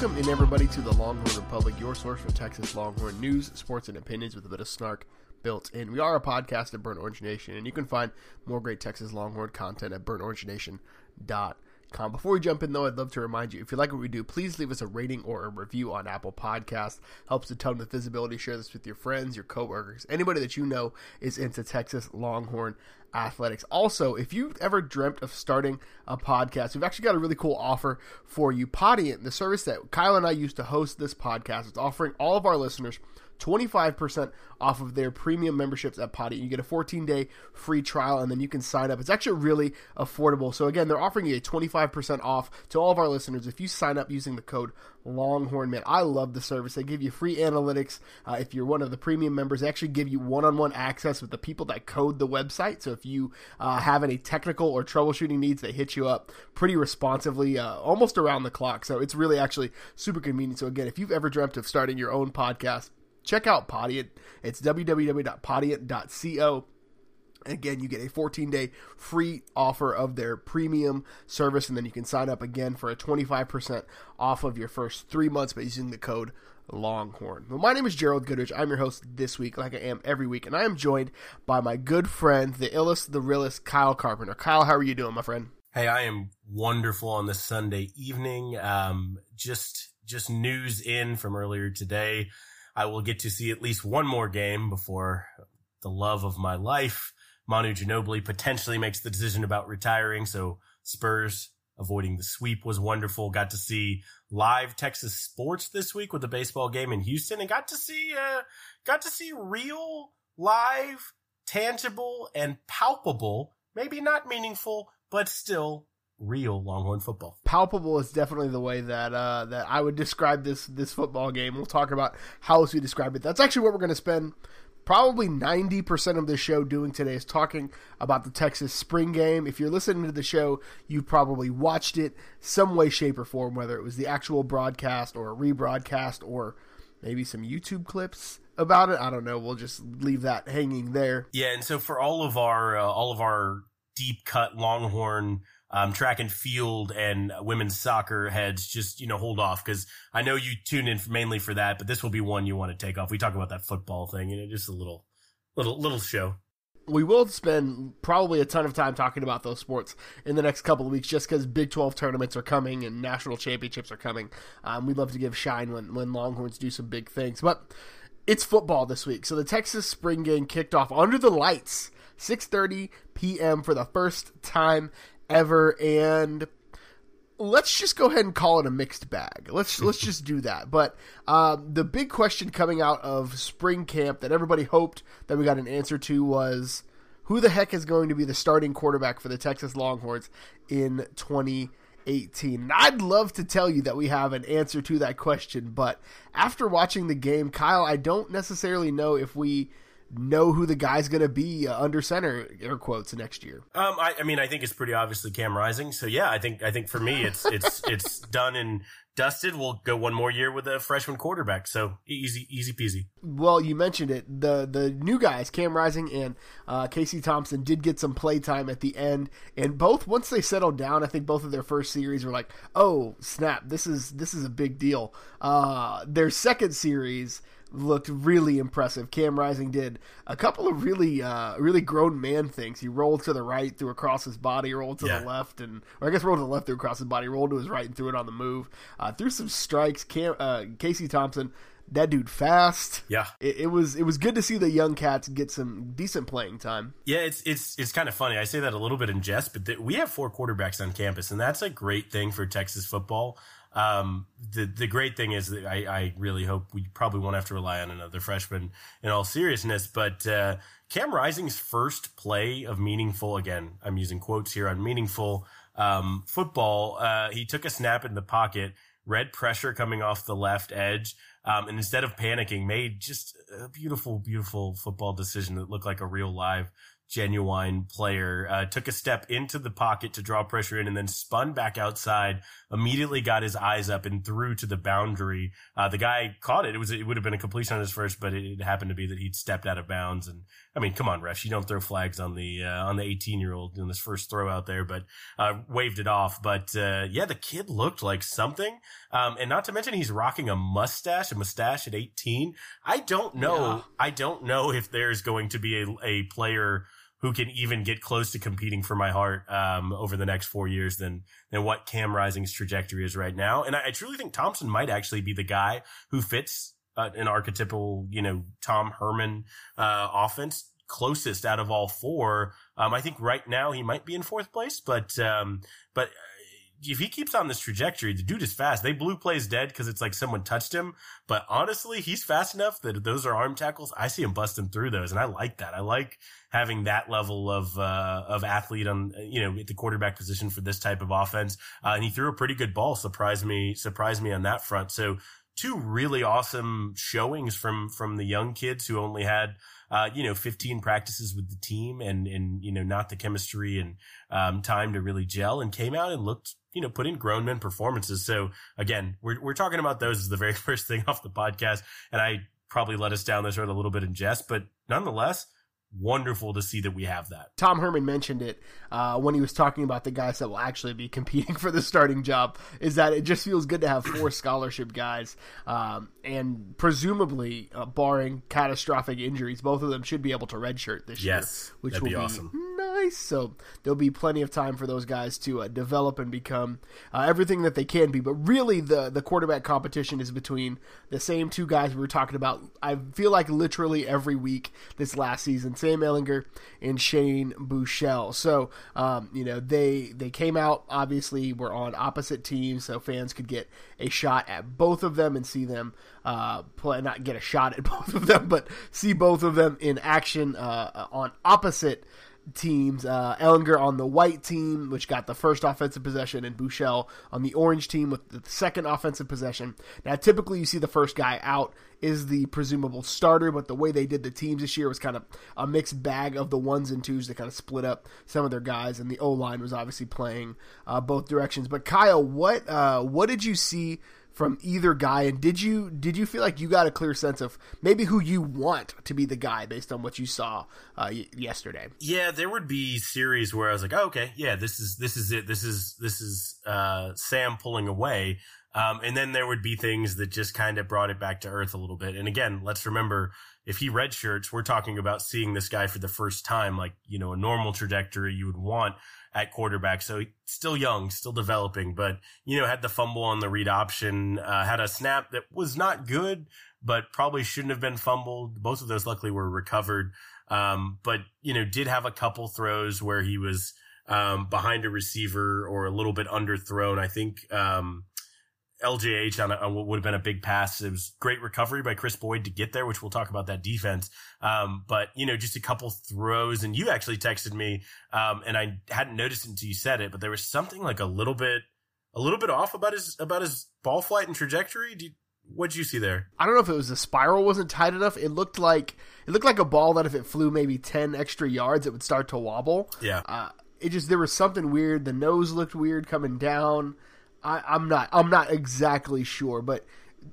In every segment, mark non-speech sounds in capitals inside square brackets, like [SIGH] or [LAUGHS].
Welcome in everybody to the Longhorn Republic, your source for Texas Longhorn news, sports, and opinions with a bit of snark built in. We are a podcast at Burnt Orange Nation, and you can find more great Texas Longhorn content at burntorangenation.com. Before we jump in, though, I'd love to remind you if you like what we do, please leave us a rating or a review on Apple Podcasts. Helps a ton with visibility. Share this with your friends, your coworkers, anybody that you know is into Texas Longhorn athletics. Also, if you've ever dreamt of starting a podcast, we've actually got a really cool offer for you. Podiant, the service that Kyle and I used to host this podcast, is offering all of our listeners 25% off of their premium memberships at Potty. You get a 14 day free trial and then you can sign up. It's actually really affordable. So, again, they're offering you a 25% off to all of our listeners if you sign up using the code Longhorn Man. I love the service. They give you free analytics. Uh, if you're one of the premium members, they actually give you one on one access with the people that code the website. So, if you uh, have any technical or troubleshooting needs, they hit you up pretty responsively, uh, almost around the clock. So, it's really actually super convenient. So, again, if you've ever dreamt of starting your own podcast, check out Podiant. It's www.podiant.co. Again, you get a 14 day free offer of their premium service, and then you can sign up again for a 25% off of your first three months by using the code Longhorn. Well, my name is Gerald Goodrich. I'm your host this week, like I am every week, and I am joined by my good friend, the illest, the realest, Kyle Carpenter. Kyle, how are you doing, my friend? Hey, I am wonderful on this Sunday evening. Um, just just news in from earlier today. I will get to see at least one more game before the love of my life, Manu Ginobili, potentially makes the decision about retiring. So Spurs avoiding the sweep was wonderful. Got to see live Texas sports this week with the baseball game in Houston, and got to see uh, got to see real, live, tangible, and palpable. Maybe not meaningful, but still real Longhorn football. Palpable is definitely the way that uh, that I would describe this this football game. We'll talk about how else we describe it. That's actually what we're going to spend probably 90% of the show doing today is talking about the Texas spring game. If you're listening to the show, you've probably watched it some way, shape, or form, whether it was the actual broadcast or a rebroadcast or maybe some YouTube clips about it. I don't know. We'll just leave that hanging there. Yeah, and so for all of our uh, all of our deep cut Longhorn um, track and field and women's soccer heads, just, you know, hold off because I know you tune in mainly for that, but this will be one you want to take off. We talk about that football thing, you know, just a little, little, little show. We will spend probably a ton of time talking about those sports in the next couple of weeks just because Big 12 tournaments are coming and national championships are coming. Um, we love to give shine when, when Longhorns do some big things. But it's football this week. So the Texas spring game kicked off under the lights, 6:30 p.m. for the first time ever and let's just go ahead and call it a mixed bag. Let's [LAUGHS] let's just do that. But um, the big question coming out of spring camp that everybody hoped that we got an answer to was who the heck is going to be the starting quarterback for the Texas Longhorns in 2018? I'd love to tell you that we have an answer to that question, but after watching the game, Kyle, I don't necessarily know if we know who the guy's going to be uh, under center air quotes next year. Um, I, I, mean, I think it's pretty obviously Cam Rising. So yeah, I think I think for me, it's it's [LAUGHS] it's done and dusted. We'll go one more year with a freshman quarterback. So easy easy peasy. Well, you mentioned it. The the new guys, Cam Rising and uh, Casey Thompson, did get some play time at the end, and both once they settled down, I think both of their first series were like, oh snap, this is this is a big deal. Uh, their second series looked really impressive. Cam Rising did a couple of really, uh, really grown man things. He rolled to the right, threw across his body, rolled to yeah. the left, and or I guess rolled to the left, threw across his body, rolled to his right, and threw it on the move. Uh, threw some strikes. Cam, uh, Casey Thompson, that dude fast. Yeah, it, it, was it was good to see the young cats get some decent playing time. Yeah, it's it's it's kind of funny. I say that a little bit in jest, but th- we have four quarterbacks on campus, and that's a great thing for Texas football. Um, the the great thing is that I, I really hope we probably won't have to rely on another freshman in all seriousness. But uh, Cam Rising's first play of meaningful, again, I'm using quotes here on meaningful um, football. Uh, he took a snap in the pocket, read pressure coming off the left edge, um, and instead of panicking, made just a beautiful, beautiful football decision that looked like a real live genuine player. Uh, took a step into the pocket to draw pressure in and then spun back outside, immediately got his eyes up and threw to the boundary. Uh, the guy caught it. It was, it would have been a completion on his first, but it, happened to be that he'd stepped out of bounds. And I mean, come on, refs, you don't throw flags on the, uh, on the 18 year old in this first throw out there, but, uh, waved it off. But, uh, yeah, the kid looked like something. Um, and not to mention he's rocking a mustache, a mustache at 18. I don't know. Yeah. I don't know if there's going to be a, a player who can even get close to competing for my heart um, over the next four years than than what Cam Rising's trajectory is right now. And I, I truly think Thompson might actually be the guy who fits uh, an archetypal, you know, Tom Herman uh, offense closest out of all four. Um, I think right now he might be in fourth place, but um, but if he keeps on this trajectory, the dude is fast. They blew plays dead because it's like someone touched him. But honestly, he's fast enough that those are arm tackles. I see him busting through those, and I like that. I like having that level of uh, of athlete on you know at the quarterback position for this type of offense. Uh, and he threw a pretty good ball. Surprised me. Surprised me on that front. So two really awesome showings from from the young kids who only had uh, you know 15 practices with the team and and you know not the chemistry and um, time to really gel and came out and looked you know, put in grown men performances. So again, we're, we're talking about those as the very [LAUGHS] first thing off the podcast. And I probably let us down this road a little bit in jest, but nonetheless, wonderful to see that we have that. Tom Herman mentioned it uh, when he was talking about the guys that will actually be competing [LAUGHS] for the starting job. Is that it just feels good to have four scholarship guys, um, and presumably, uh, barring catastrophic injuries, both of them should be able to redshirt this yes, year, which will be, be awesome nice. So there'll be plenty of time for those guys to uh, develop and become uh, everything that they can be. But really, the the quarterback competition is between the same two guys we were talking about. I feel like literally every week this last season, Sam Ehlinger and Shane Buechele. So um, you know they they came out obviously were on opposite teams, so fans could get a shot at both of them and see them uh, play. Not get a shot at [LAUGHS] both of them, but see both of them in action uh, on opposite teams. Uh, Ehlinger on the white team, which got the first offensive possession, and Buechele on the orange team with the second offensive possession. Now, typically you see the first guy out is the presumable starter, but the way they did the teams this year was kind of a mixed bag of the ones and twos that kind of split up some of their guys, and the O line was obviously playing uh, both directions. But Kyle, what uh, what did you see? From either guy? And did you did you feel like you got a clear sense of maybe who you want to be the guy based on what you saw uh, y- yesterday? Yeah there would be series where i was like oh, okay yeah this is this is it this is this is uh, sam pulling away. Um, and then there would be things that just kind of brought it back to earth a little bit. And again let's remember if he red shirts we're talking about seeing this guy for the first time like you know a normal trajectory you would want at quarterback. So still young, still developing, but you know, had the fumble on the read option, uh, had a snap that was not good, but probably shouldn't have been fumbled. Both of those luckily were recovered. Um, but you know, did have a couple throws where he was, um, behind a receiver or a little bit underthrown. I think, um, LJH on, a, on, what would have been a big pass. It was great recovery by Kris Boyd to get there, which we'll talk about that defense. Um, but you know, just a couple throws, and you actually texted me, um, and I hadn't noticed it until you said it, but there was something like a little bit, a little bit off about his about his ball flight and trajectory. Did, what'd you see there? I don't know if it was the spiral wasn't tight enough. It looked like it looked like a ball that if it flew maybe ten extra yards, it would start to wobble. Yeah. Uh, it just there was something weird. The nose looked weird coming down. I, I'm not I'm not exactly sure, but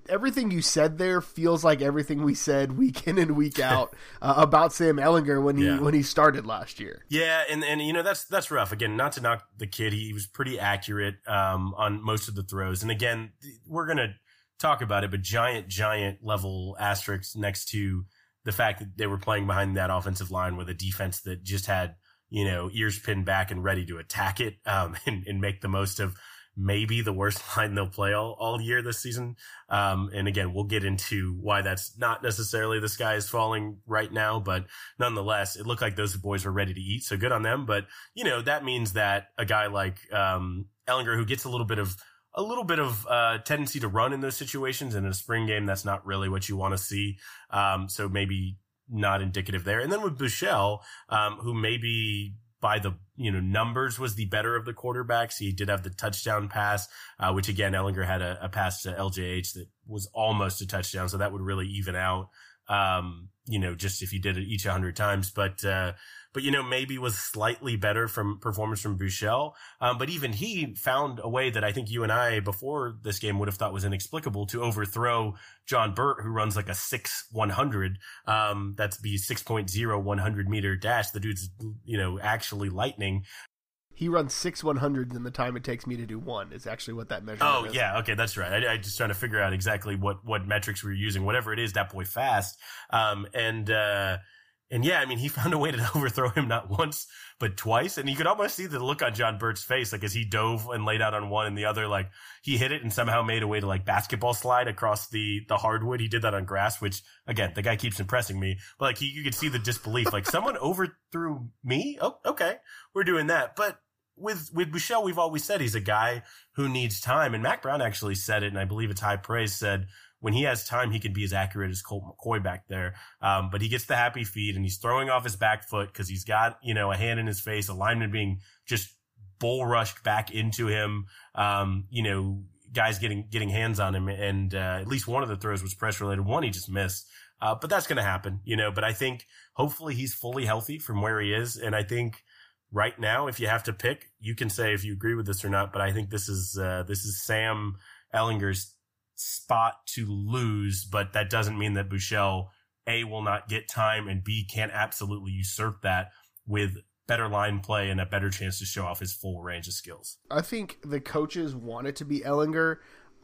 everything you said there feels like everything we said week in and week [LAUGHS] out uh, about Sam Ehlinger when he yeah. when he started last year. Yeah, and and you know that's that's rough. Again, not to knock the kid, he was pretty accurate um, on most of the throws. And again, we're gonna talk about it, but giant giant level asterisks next to the fact that they were playing behind that offensive line with a defense that just had you know ears pinned back and ready to attack it um, [LAUGHS] and, and make the most of maybe the worst [LAUGHS] line they'll play all, all year this season. Um, and again, we'll get into why that's not necessarily the sky is falling right now, but nonetheless, it looked like those boys were ready to eat. So good on them. But, you know, that means that a guy like, um, Ehlinger who gets a little bit of, a little bit of uh, tendency to run in those situations. And in a spring game, that's not really what you want to see. Um, so maybe not indicative there. And then with Buechele, um, who maybe by the you know numbers was the better of the quarterbacks. He did have the touchdown pass, uh, which again Ehlinger had a, a, pass to LJH that was almost a touchdown, so that would really even out. Um, you know, just if you did it each 100 times. But, uh, but you know, maybe was slightly better from performance from Buechele. Um, but even he found a way that I think you and I before this game would have thought was inexplicable to overthrow John Burt, who runs like a six 100. Um, that's be 6.0 100 meter dash. The dude's, you know, actually lightning. He runs six 100s in the time it takes me to do one. Is actually what that measure. Oh is. yeah, okay, that's right. I, I just trying to figure out exactly what what metrics we are using. Whatever it is, that boy fast. Um, and uh, and yeah, I mean, he [LAUGHS] found a way to overthrow him not once, but twice. And you could almost see the look on John Burt's face, like as he dove and laid out on one and the other, like he hit it and somehow made a way to like basketball slide across the, the hardwood. He did that on grass, which again, the guy keeps impressing me, but like he, you could see the disbelief, like someone [LAUGHS] overthrew me. Oh, okay. We're doing that. But with, with Buechele, we've always said he's a guy who needs time. And Mack Brown actually said it. And I believe it's high praise said, when he has time, he can be as accurate as Colt McCoy back there. Um, but he gets the happy feed and he's throwing off his back foot because he's got, you know, a hand in his face, a lineman being just bull rushed back into him. Um, you know, guys getting, getting hands on him. And, uh, at least one of the throws was press related. One he just missed. Uh, but that's going to happen, you know, but I think hopefully he's fully healthy from where he is. And I think, right now, if you have to pick, you can say if you agree with this or not. But I think this is uh, this is Sam Ehlinger's spot to lose, but that doesn't mean that Buechele A will not get time and B can't absolutely usurp that with better line play and a better chance to show off his full range of skills. I think the coaches want it to be Ehlinger.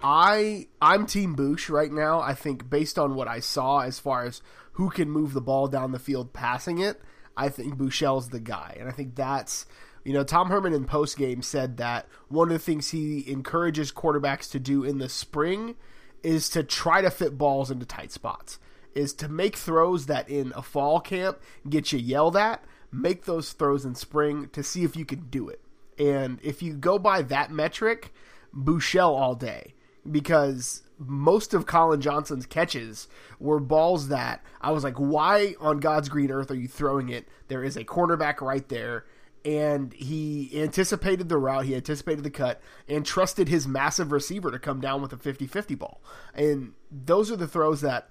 I I'm team Boosh right now. I think based on what I saw as far as who can move the ball down the field passing it, I think Buechele's the guy. And I think that's you know, Tom Herman in post game said that one of the things he encourages quarterbacks to do in the spring is to try to fit balls into tight spots, is to make throws that in a fall camp get you yelled at, make those throws in spring to see if you can do it. And if you go by that metric, Buechele all day because most of Collin Johnson's catches were balls that I was like, why on God's green earth are you throwing it? There is a cornerback right there and he anticipated the route, he anticipated the cut, and trusted his massive receiver to come down with a 50 50 ball. And those are the throws that,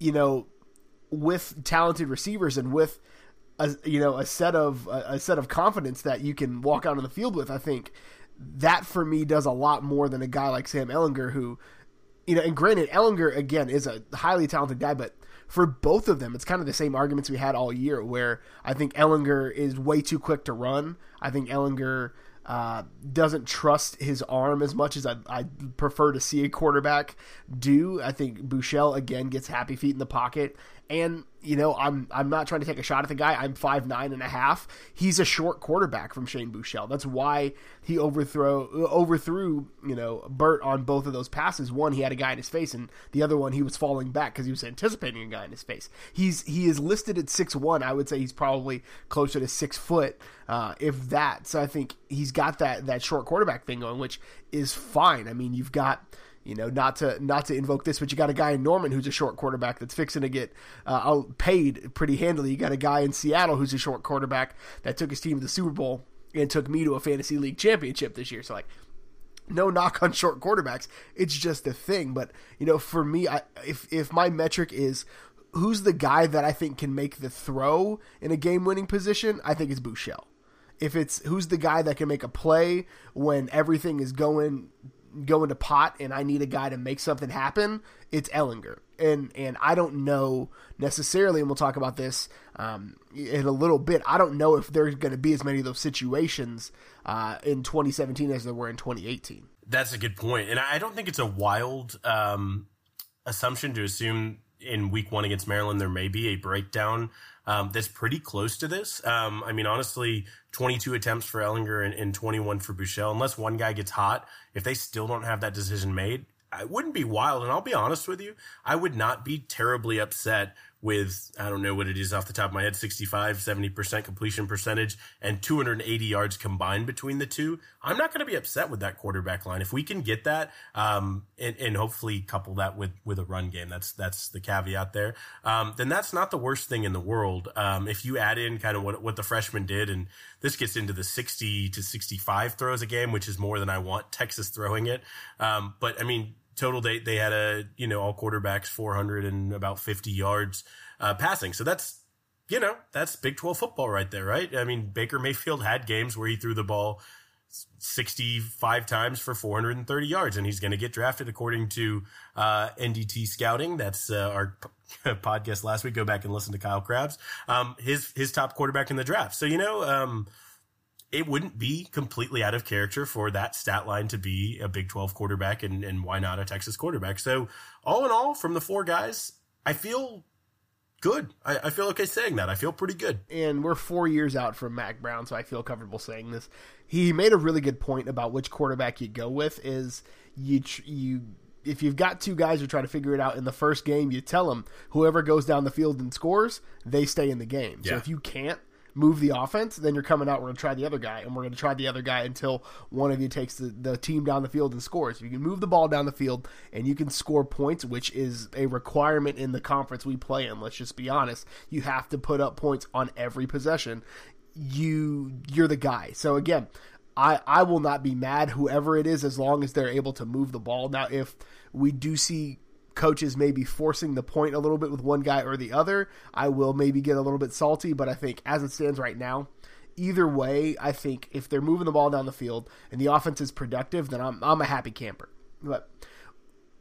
you know, with talented receivers and with a you know a set of a, a set of confidence that you can walk out on the field with, I think that for me does a lot more than a guy like Sam Ehlinger who you know, and granted, Ehlinger again is a highly talented guy, but for both of them, it's kind of the same arguments we had all year, where I think Ehlinger is way too quick to run. I think Ehlinger uh, doesn't trust his arm as much as I, I prefer to see a quarterback do. I think Buechele again gets happy feet in the pocket, and you know, I'm I'm not trying to take a shot at the guy. I'm five nine and a half. He's a short quarterback from Shane Buechele. That's why he overthrow overthrew you know Burt on both of those passes. One he had a guy in his face, and the other one he was falling back because he was anticipating a guy in his face. He's he is listed at six one. I would say he's probably closer to six foot, uh, if that. So I think he's got that that short quarterback thing going, which is fine. I mean, you've got you know, not to not to invoke this, but you got a guy in Norman who's a short quarterback that's fixing to get uh, paid pretty handily. You got a guy in Seattle who's a short quarterback that took his team to the Super Bowl and took me to a fantasy league championship this year. So like, no knock on short quarterbacks, it's just a thing. But you know, for me, I, if if my metric is who's the guy that I think can make the throw in a game winning position, I think it's Buechele. If it's who's the guy that can make a play when everything is going going to pot and I need a guy to make something happen, it's Ehlinger. And and I don't know necessarily, and we'll talk about this um, in a little bit. I don't know if there's going to be as many of those situations uh, in 2017 as there were in 2018. That's a good point, and I don't think it's a wild um, assumption to assume in Week One against Maryland there may be a breakdown um, that's pretty close to this. Um, I mean, honestly, 22 attempts for Ehlinger and, and 21 for Buechele. Unless one guy gets hot, if they still don't have that decision made, I wouldn't be wild. And I'll be honest with you, I would not be terribly upset with, I don't know what it is off the top of my head, 65, 70% completion percentage and 280 yards combined between the two. I'm not going to be upset with that quarterback line. If we can get that, um, and, and, hopefully couple that with, with a run game, that's, that's the caveat there. Um, then that's not the worst thing in the world. Um, if you add in kind of what, what the freshman did, and this gets into the 60 to 65 throws a game, which is more than I want Texas throwing it. Um, but I mean, total they they had a you know all quarterbacks 400 and about 50 yards uh, passing. So that's you know that's Big Twelve football right there, right? I mean, Baker Mayfield had games where he threw the ball 65 times for 430 yards, and he's going to get drafted according to uh, NDT Scouting. That's uh, our [LAUGHS] podcast last week. Go back and listen to Kyle Crabbs. Um, his his top quarterback in the draft. So you know, um, it wouldn't be completely out of character for that stat line to be a Big 12 quarterback, and and why not a Texas quarterback? So all in all, from the four guys, I feel good. I, I, feel okay saying that. I feel pretty good. And we're four years out from Mack Brown, so I feel comfortable saying this. He made a really good point about which quarterback you go with. Is you you if you've got two guys who try to figure it out in the first game, you tell them whoever goes down the field and scores, they stay in the game. Yeah. So if you can't, move the offense, then you're coming out. We're going to try the other guy, and we're going to try the other guy until one of you takes the, the team down the field and scores. If you can move the ball down the field and you can score points, which is a requirement in the conference we play in. Let's just be honest. You have to put up points on every possession. You you're the guy. So again, I I will not be mad whoever it is as long as they're able to move the ball. Now if we do see coaches maybe forcing the point a little bit with one guy or the other, I will maybe get a little bit salty. But I think as it stands right now, either way, I think if they're moving the ball down the field and the offense is productive, then I'm I'm a happy camper. But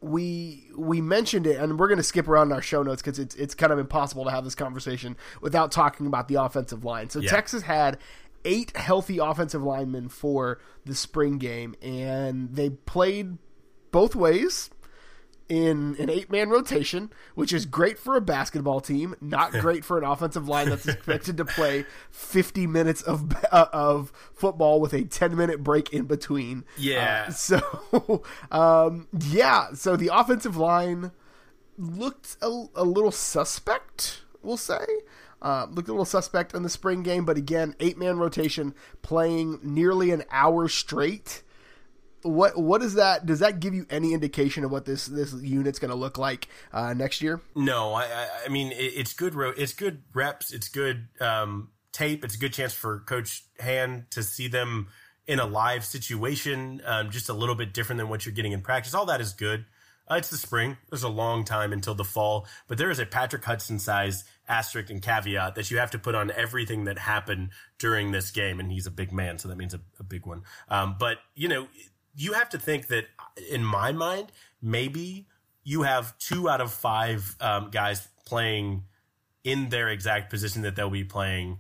we we mentioned it, and we're going to skip around in our show notes because it's it's kind of impossible to have this conversation without talking about the offensive line. So yeah. Texas had eight healthy offensive linemen for the spring game, and they played both ways in an eight man rotation, which is great for a basketball team, not great for an offensive line that's [LAUGHS] expected to play 50 minutes of uh, of football with a 10 minute break in between. Yeah. Uh, so, [LAUGHS] um, yeah. So the offensive line looked a, a little suspect, we'll say. Uh, looked a little suspect in the spring game, but again, eight man rotation playing nearly an hour straight what what is that? Does that give you any indication of what this this unit's going to look like uh, next year? No, I I mean it, it's good it's good reps, it's good um, tape, it's a good chance for Coach Hand to see them in a live situation, um, just a little bit different than what you're getting in practice. All that is good. Uh, it's the spring. There's a long time until the fall, but there is a Patrick Hudson size asterisk and caveat that you have to put on everything that happened during this game. And he's a big man, so that means a, a big one. Um, but you know, you have to think that in my mind, maybe you have two out of five um, guys playing in their exact position that they'll be playing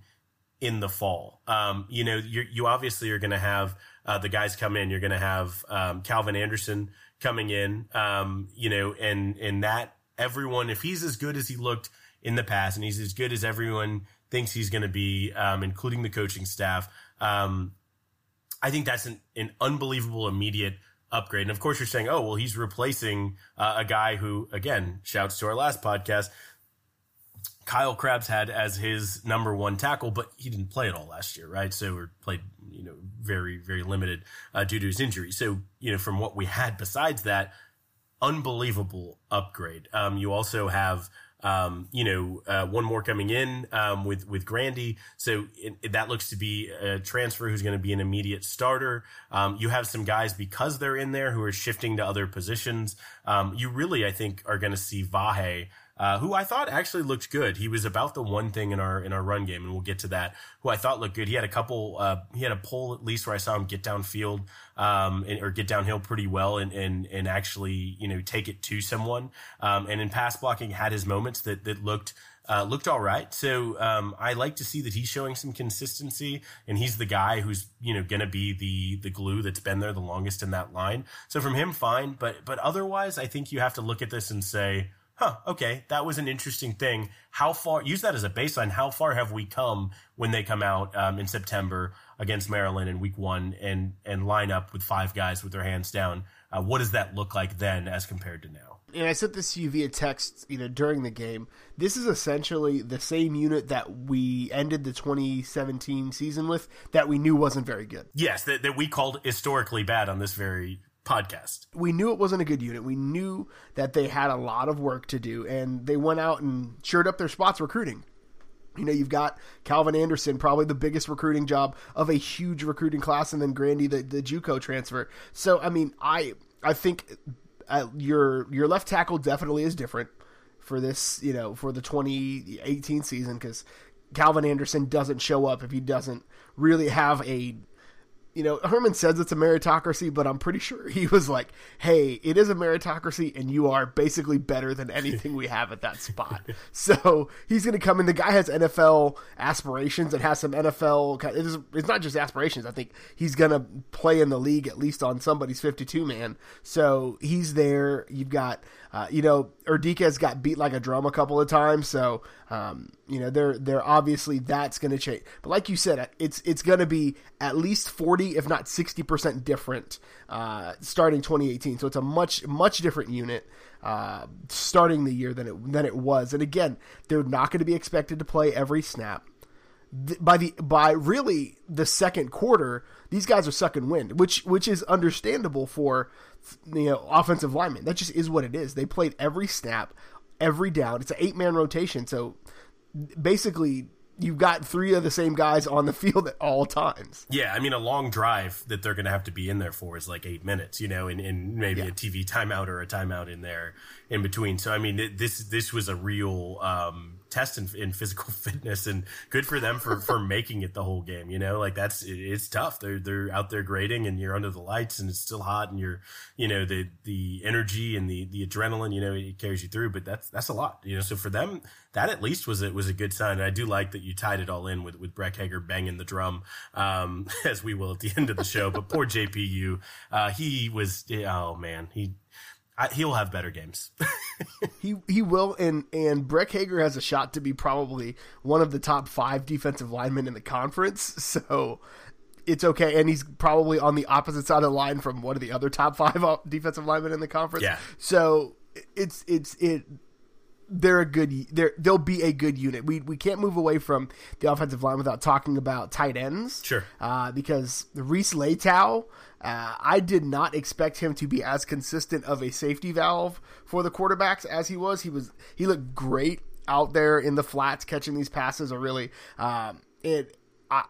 in the fall. Um, you know, you obviously are going to have uh, the guys come in. You're going to have um, Calvin Anderson coming in. Um, you know, and and that everyone, if he's as good as he looked in the past, and he's as good as everyone thinks he's going to be, um, including the coaching staff. Um, I think that's an, an unbelievable immediate upgrade. And of course, you're saying, oh, well, he's replacing uh, a guy who, again, shouts to our last podcast, Kyle Crabbs had as his number one tackle, but he didn't play at all last year, right? So we played, you know, very, very limited uh, due to his injury. So, you know, from what we had besides that, unbelievable upgrade. Um, you also have um, you know, uh, one more coming in um, with with Grandy, so it, it, that looks to be a transfer who's going to be an immediate starter. Um, you have some guys because they're in there who are shifting to other positions. Um, you really, I think, are going to see Vahe uh, who I thought actually looked good. He was about the one thing in our in our run game, and we'll get to that. Who I thought looked good. He had a couple. Uh, he had a pull at least where I saw him get downfield um, and, or get downhill pretty well, and and and actually you know take it to someone. Um, and in pass blocking, had his moments that that looked. Uh, looked all right. So um, I like to see that he's showing some consistency, and he's the guy who's you know going to be the the glue that's been there the longest in that line. So from him, fine. But but otherwise, I think you have to look at this and say, huh, okay, that was an interesting thing. How far, use that as a baseline. How far have we come when they come out um, in September against Maryland in week one and, and line up with five guys with their hands down? Uh, what does that look like then as compared to now? And I sent this to you via text, you know, during the game. This is essentially the same unit that we ended the 2017 season with that we knew wasn't very good. Yes, that, that we called historically bad on this very podcast. We knew it wasn't a good unit. We knew that they had a lot of work to do, and they went out and shored up their spots recruiting. You know, you've got Calvin Anderson, probably the biggest recruiting job of a huge recruiting class, and then Grandy, the, the JUCO transfer. So, I mean, I I think uh, your your left tackle definitely is different for this, you know, for the 2018 season because Calvin Anderson doesn't show up if he doesn't really have a you know, Herman says it's a meritocracy, but I'm pretty sure he was like, "Hey, it is a meritocracy, and you are basically better than anything we have at that spot." [LAUGHS] so he's going to come in. The guy has NFL aspirations and has some NFL. It is, it's not just aspirations. I think he's going to play in the league at least on somebody's 52 man. So he's there. You've got, uh, you know, Erdika's got beat like a drum a couple of times. So um, you know, they're they're obviously that's going to change. But like you said, it's it's going to be at least forty, if not sixty percent different uh, starting 2018. So it's a much much different unit uh, starting the year than it than it was. And again, they're not going to be expected to play every snap. By the by, really the second quarter, these guys are sucking wind, which which is understandable for you know offensive linemen. That just is what it is. They played every snap every down. It's an eight man rotation, so basically you've got three of the same guys on the [LAUGHS] field at all times. Yeah, I mean, a long drive that they're going to have to be in there for is like eight minutes, you know, and, and maybe yeah. a TV timeout or a timeout in there in between. So, I mean, this this was a real um, test in, in, physical [LAUGHS] fitness, and good for them for, for making it the whole game. You know, like that's it, it's tough. They're they're out there grading, and you're under the lights, and it's still hot, and you're you know the the energy and the the adrenaline, you know, it carries you through. But that's that's a lot, you know. So for them, that at least was a, was a good sign. And I do like that you tied it all in with with Breck Hager banging the drum, um, [LAUGHS] as we will at the end of the show. But poor JPU, uh, he was oh man, he I, he'll have better games. [LAUGHS] he he will, and and Breck Hager has a shot to be probably one of the top five defensive linemen in the conference. [LAUGHS] So it's okay, and he's probably on the opposite side of the line from one of the other top five defensive linemen in the conference. Yeah. So it's it's it they're a good they're they'll be a good unit. We we can't move away from the offensive line without talking about tight ends. Sure. Uh, because the Reese Leitao, uh, I did not expect him to be as consistent of a safety valve for the quarterbacks as he was. He was he looked great out there in the flats catching these passes. Are really um, it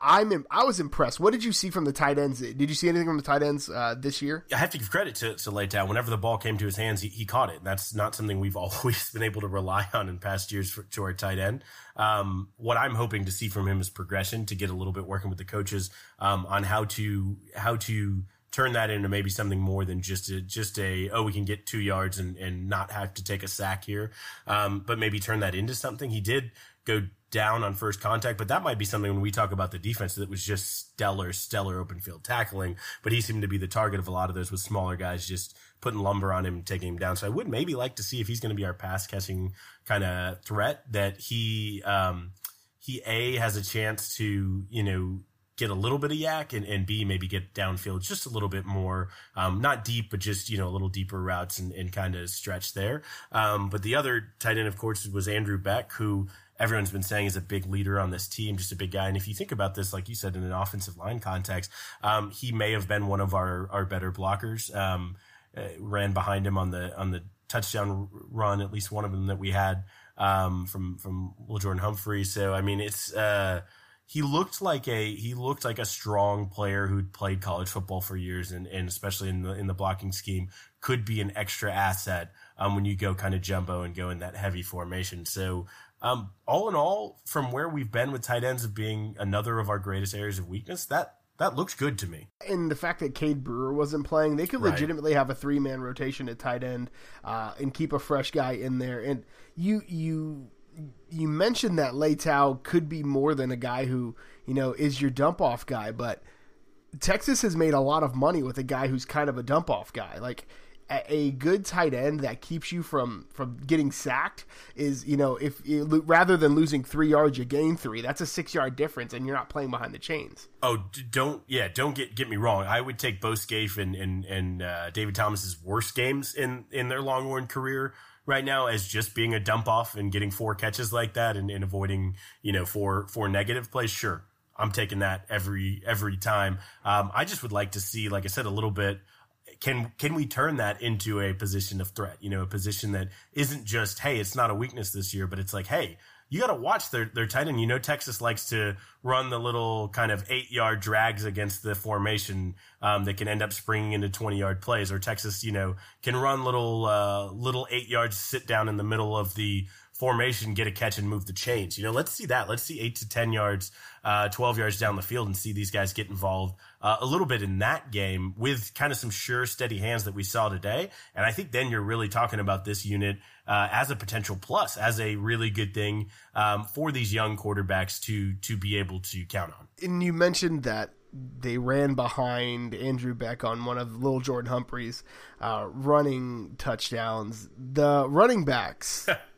I, am I was impressed. What did you see from the tight ends? Did you see anything from the tight ends uh, this year? I have to give credit to, to Leitao. Whenever the ball came to his hands, he, he caught it. That's not something we've [LAUGHS] always been able to rely on in past years for, to our tight end. Um, what I'm hoping to see from him is progression to get a little bit working with the coaches um, on how to how to turn that into maybe something more than just a just a oh we can get two yards and, and not have to take a sack here, um, but maybe turn that into something. He did go down on first contact, but that might be something when we talk about the defense that was just stellar, stellar open field tackling. But he seemed to be the target of a lot of those with smaller guys just putting lumber on him taking him down. So I would maybe like to see if he's going to be our pass catching kind of threat that he, um, he A has a chance to, you know, get a little bit of yak and, and B maybe get downfield just a little bit more, um, not deep, but just, you know, a little deeper routes and, and kind of stretch there. Um, but the other tight end, of course, was Andrew Beck, who everyone's been saying is a big leader on this team, just a big guy. And if you think about this, like you said, in an offensive line context, um, he may have been one of our, our better blockers. Um, uh, ran behind him on the on the touchdown run, at least one of them that we had um, from from Lil'Jordan Humphrey. So I mean, it's uh, he looked like a he looked like a strong player who'd played college football for years, and, and especially in the in the blocking scheme, could be an extra asset um, when you go kind of jumbo and go in that heavy formation. So um, all in all, from where we've been with tight ends of being another of our greatest areas of weakness, that that looks good to me. And the fact that Cade Brewer wasn't playing, they could right. legitimately have a three man rotation at tight end uh, and keep a fresh guy in there. And you you you mentioned that Leitao could be more than a guy who you know is your dump off guy, but Texas has made a lot of money with a guy who's kind of a dump off guy. Like a good tight end that keeps you from from getting sacked is you know if you, rather than losing three yards you gain three. That's a six yard difference and you're not playing behind the chains. Oh don't yeah don't get get me wrong. I would take both Scaife and and, and uh, david thomas's worst games in in their longhorn career right now as just being a dump off and getting four catches like that and, and avoiding you know four four negative plays sure i'm taking that every every time um, i just would like to see like i said a little bit can can we turn that into a position of threat? You know, a position that isn't just hey, it's not a weakness this year, but it's like hey, you got to watch their their tight end. You know, Texas likes to run the little kind of eight yard drags against the formation um, that can end up springing into twenty yard plays. Or Texas, you know, can run little uh, little eight yards sit down in the middle of the formation, get a catch, and move the chains. You know, let's see that. Let's see eight to ten yards, uh, twelve yards down the field, and see these guys get involved uh, a little bit in that game with kind of some sure, steady hands that we saw today. And I think then you're really talking about this unit uh, as a potential plus, as a really good thing um, for these young quarterbacks to to be able to count on. And you mentioned that they ran behind Andrew Beck on one of Little Jordan Humphrey's uh, running touchdowns. The running backs [LAUGHS]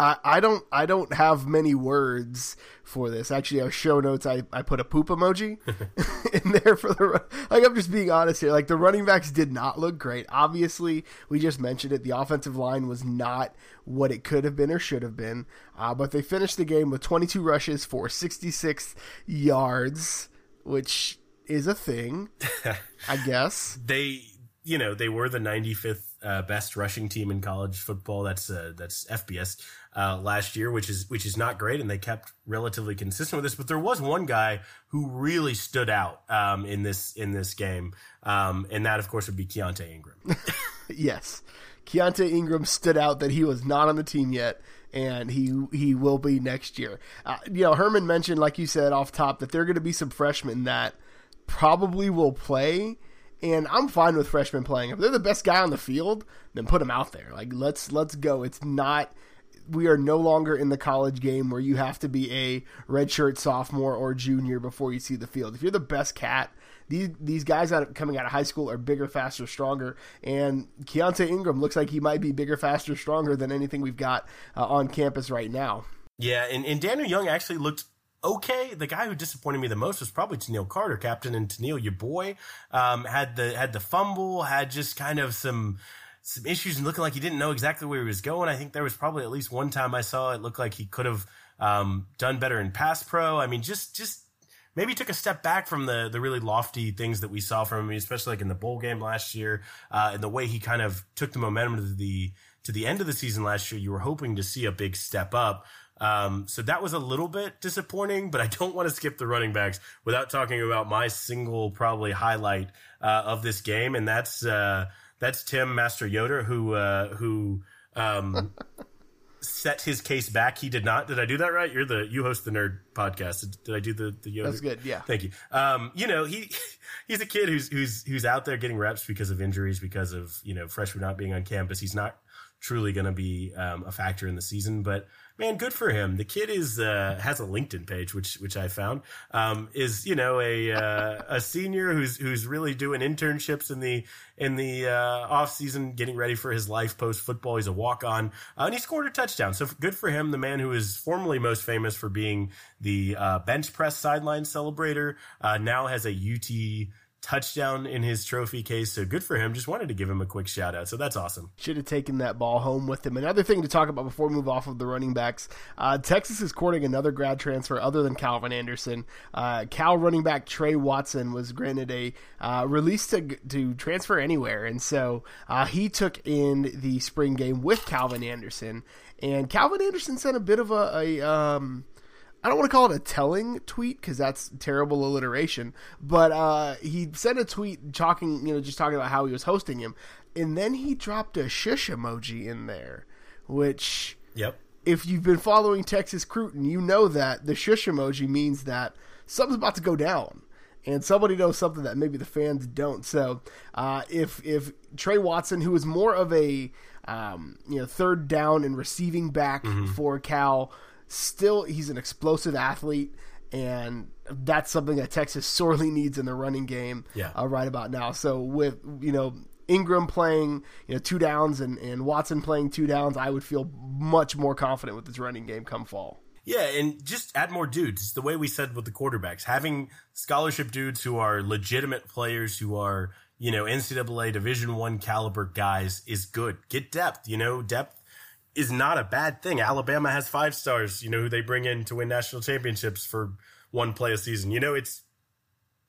I, I don't I don't have many words for this. Actually, our show notes I, I put a poop emoji [LAUGHS] [LAUGHS] in there for the like. I'm just being honest here. Like the running backs did not look great. Obviously, we just mentioned it. The offensive line was not what it could have been or should have been. Uh, but they finished the game with 22 rushes for 66 yards, which is a thing, [LAUGHS] I guess. They you know they were the 95th uh, best rushing team in college football. That's uh, that's FBS uh, last year, which is which is not great, and they kept relatively consistent with this. But there was one guy who really stood out um, in this in this game, um, and that of course would be Keaontay Ingram. [LAUGHS] yes, Keaontay Ingram stood out that he was not on the team yet. And he he will be next year. Uh, you know, Herman mentioned, like you said off top, that there are going to be some freshmen that probably will play and I'm fine with freshmen playing. If they're the best guy on the field, then put them out there. Like let's let's go. It's not we are no longer in the college game where you have to be a redshirt sophomore or junior before you see the field. If you're the best cat, these these guys out of, coming out of high school are bigger, faster, stronger. And Keaontay Ingram looks like he might be bigger, faster, stronger than anything we've got uh, on campus right now. Yeah, and, and Daniel Young actually looked okay. The guy who disappointed me the most was probably Toneil Carter, captain, and Tennille, your boy, um, had the had the fumble, had just kind of some some issues and looking like he didn't know exactly where he was going. I think there was probably at least one time I saw it looked like he could have um, done better in pass pro. I mean, just just maybe took a step back from the the really lofty things that we saw from him, especially like in the bowl game last year, uh, and the way he kind of took the momentum to the to the end of the season last year. You were hoping to see a big step up. Um, so that was a little bit disappointing, but I don't want to skip the running backs without talking about my single probably highlight uh, of this game, and that's uh, that's Tim Master Yoder who uh, who um, set his case back. He did not. Did I do that right? You're the you host the nerd podcast. Did, I do the the Yoder? That's good. Yeah. Thank you. Um, you know he [LAUGHS] he's a kid who's who's who's out there getting reps because of injuries, because of you know freshmen not being on campus. He's not truly going to be um, a factor in the season, but man, good for him. The kid is uh, has a LinkedIn page, which which I found um, is you know a uh, a senior who's who's really doing internships in the in the uh, off season, getting ready for his life post football. He's a walk on, uh, and he scored a touchdown. So good for him. The man who is formerly most famous for being the uh, bench press sideline celebrator uh, now has a UT touchdown in his trophy case. So good for him. Just wanted to give him a quick shout out. So that's awesome. Should have taken that ball home with him. Another thing to talk about before we move off of the running backs uh, Texas is courting another grad transfer other than Calvin Anderson. Uh, Cal running back Tre Watson was granted a uh, release to, to transfer anywhere. And so uh, he took in the spring game with Calvin Anderson. And Calvin Anderson sent a bit of a. a um, I don't want to call it a telling tweet because that's terrible alliteration, but uh, he sent a tweet talking, you know, just talking about how he was hosting him, and then he dropped a shush emoji in there, which, yep, if you've been following Texas Cruton, you know that the shush emoji means that something's about to go down. And somebody knows something that maybe the fans don't. So, uh, if if Tre Watson, who is more of a um, you know third down and receiving back mm-hmm. for Cal, still he's an explosive athlete and that's something that Texas sorely needs in the running game yeah. uh, right about now. So with you know Ingram playing you know two downs and, and Watson playing two downs, I would feel much more confident with this running game come fall. Yeah, and just add more dudes. The way we said with the quarterbacks, having scholarship dudes who are legitimate players who are you know NCAA Division One caliber guys is good. Get depth. You know depth is not a bad thing. Alabama has five stars, you know, who they bring in to win national championships for one play a season. You know, it's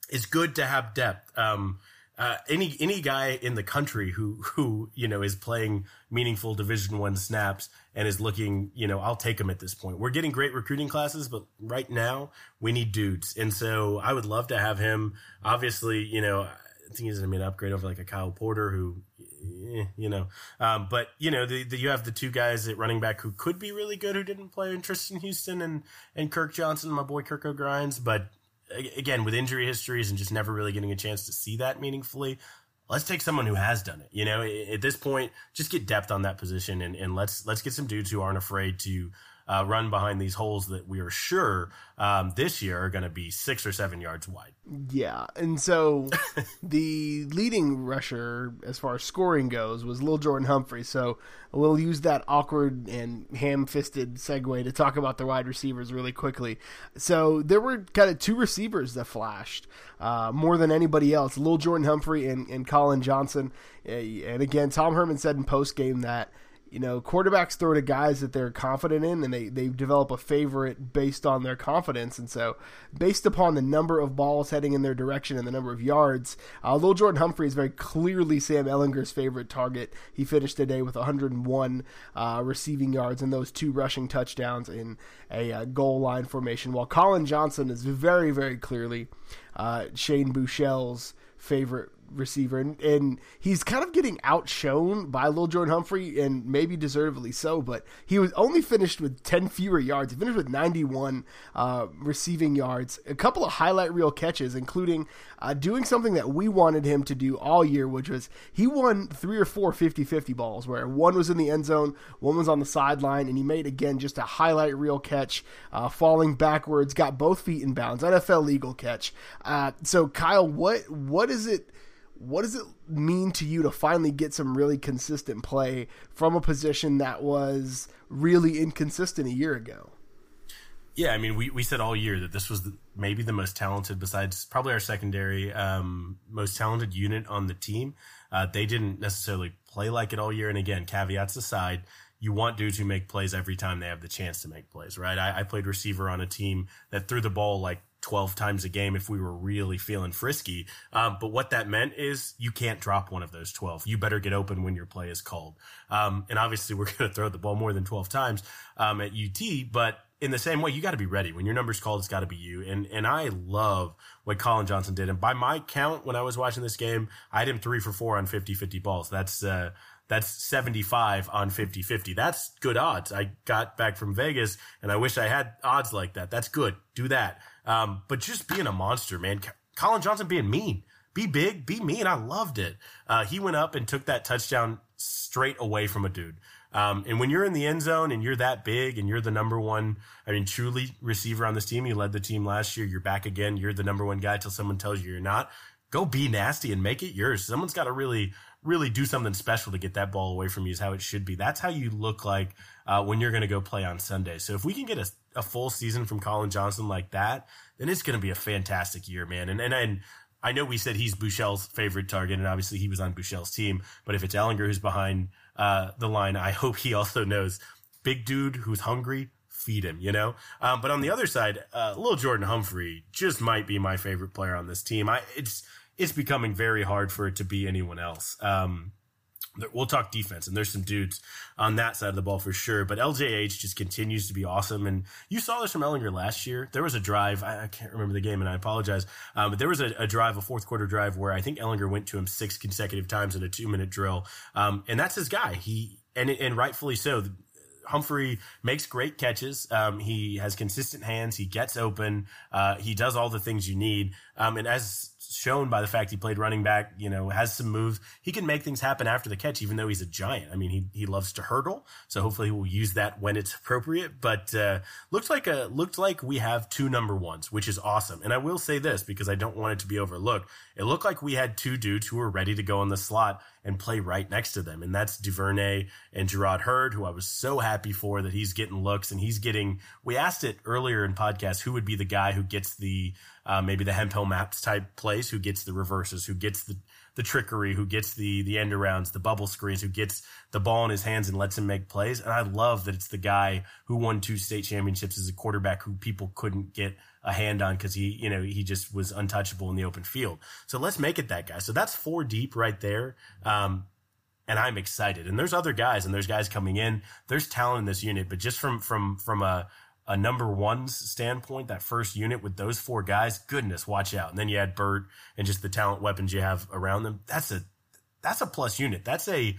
it's good to have depth. Um, uh, any any guy in the country who who you know is playing meaningful Division One snaps and is looking, you know, I'll take him at this point. We're getting great recruiting classes, but right now we need dudes, and so I would love to have him. Obviously, you know, I think he's going to be an upgrade over like a Kyle Porter who eh, you know. Um, but you know, the, the, you have the two guys at running back who could be really good who didn't play in Tristian Houston and and Kirk Johnson, my boy Kirk O'Grimes. But again, with injury histories and just never really getting a chance to see that meaningfully, let's take someone who has done it. You know, at this point, just get depth on that position and, and let's let's get some dudes who aren't afraid to uh, run behind these holes that we are sure um, this year are going to be six or seven yards wide. Yeah, and so [LAUGHS] the leading rusher as far as scoring goes was Lil Jordan Humphrey. So we'll use that awkward and ham-fisted segue to talk about the wide receivers really quickly. So there were kind of two receivers that flashed uh, more than anybody else: Lil Jordan Humphrey and, and Collin Johnson. And again, Tom Herman said in post game that you know, quarterbacks throw to guys that they're confident in and they, they develop a favorite based on their confidence. And so, based upon the number of balls heading in their direction and the number of yards, uh, Jordan Humphrey is very clearly Sam Ehlinger's favorite target. He finished today with 101 uh, receiving yards and those two rushing touchdowns in a uh, goal line formation, while Collin Johnson is very, very clearly uh, Shane Buechele's favorite receiver, and, and he's kind of getting outshone by Lil Jordan Humphrey, and maybe deservedly so. But he was only finished with ten fewer yards. He finished with ninety one uh, receiving yards, a couple of highlight reel catches, including uh, doing something that we wanted him to do all year, which was he won three or four 50-50 balls, where one was in the end zone, one was on the sideline, and he made again just a highlight reel catch, uh, falling backwards, got both feet in bounds, NFL legal catch. Uh, so Kyle, what what is it? What does it mean to you to finally get some really consistent play from a position that was really inconsistent a year ago? Yeah, I mean, we, we said all year that this was the, maybe the most talented, besides probably our secondary, um, most talented unit on the team. Uh, they didn't necessarily play like it all year. And again, caveats aside, you want dudes who make plays every time they have the chance to make plays, right? I, I played receiver on a team that threw the ball like 12 times a game if we were really feeling frisky. Um, but what that meant is you can't drop one of those 12. You better get open when your play is called. Um, and obviously [LAUGHS] we're going to throw the ball more than 12 times, um, at UT, but in the same way, you got to be ready when your number's called. It's got to be you. And, and I love what Collin Johnson did. And by my count, when I was watching this game, I had him three for four on 50, 50 balls. That's, uh, that's 75 on 50 50. That's good odds. I got back from Vegas and I wish I had odds like that. That's good. Do that. Um, but just being a monster, man. Collin Johnson being mean. Be big, be mean. I loved it. Uh, he went up and took that touchdown straight away from a dude. Um, and when you're in the end zone and you're that big and you're the number one, I mean, truly receiver on this team, you led the team last year. You're back again. You're the number one guy till someone tells you you're not. Go be nasty and make it yours. Someone's got to really, really do something special to get that ball away from you is how it should be. That's how you look like uh, when you're going to go play on Sunday. So if we can get a, a full season from Collin Johnson like that, then it's going to be a fantastic year, man. And, and, and I know we said he's Buechele's favorite target, and obviously he was on Buechele's team. But if it's Ehlinger who's behind uh, the line, I [LAUGHS] hope he also knows big dude who's hungry, feed him, you know? Um, but on the other side, uh, little Jordan Humphrey just might be my favorite player on this team. I, it's, it's becoming very hard for it to be anyone else. Um, we'll talk defense, and there's some dudes on that side of the ball for sure. But LJH just continues to be awesome, and you saw this from Ehlinger last year. There was a drive, I, can't remember the game, and I apologize, um, but there was a, a, drive, a fourth quarter drive, where I think Ehlinger went to him six consecutive times in a two minute drill, um, and that's his guy. He and and rightfully so. Humphrey makes great catches. Um, he has consistent hands. He gets open. Uh, he does all the things you need. Um, and as shown by the fact he played running back, you know, has some moves. He can make things happen after the catch, even though he's a giant. I mean, he, he loves to hurdle. So hopefully he will use that when it's appropriate. But, uh, looked like a, looked like we have two number ones, which is awesome. And I will say this because I don't want it to be overlooked. It looked like we had two dudes who were ready to go in the slot and play right next to them. And that's Duvernay and Jerrod Heard, who I was so happy for that he's getting looks and he's getting, we asked it earlier in podcast, who would be the guy who gets the, uh, maybe the Hemphill Maps type plays, who gets the reverses, who gets the, the trickery, who gets the the end arounds, the bubble screens, who gets the ball in his hands and lets him make plays. And I love that it's the guy who won two state championships as a quarterback who people couldn't get a hand on because he, you know, he just was untouchable in the open field. So let's make it that guy. So that's four deep right there. Um, and I'm excited. And there's other guys, and there's guys coming in. There's talent in this unit, but just from from from a a number one's standpoint, that first unit with those four guys, goodness, watch out. And then you add Burt and just the talent weapons you have around them. That's a that's a plus unit. That's a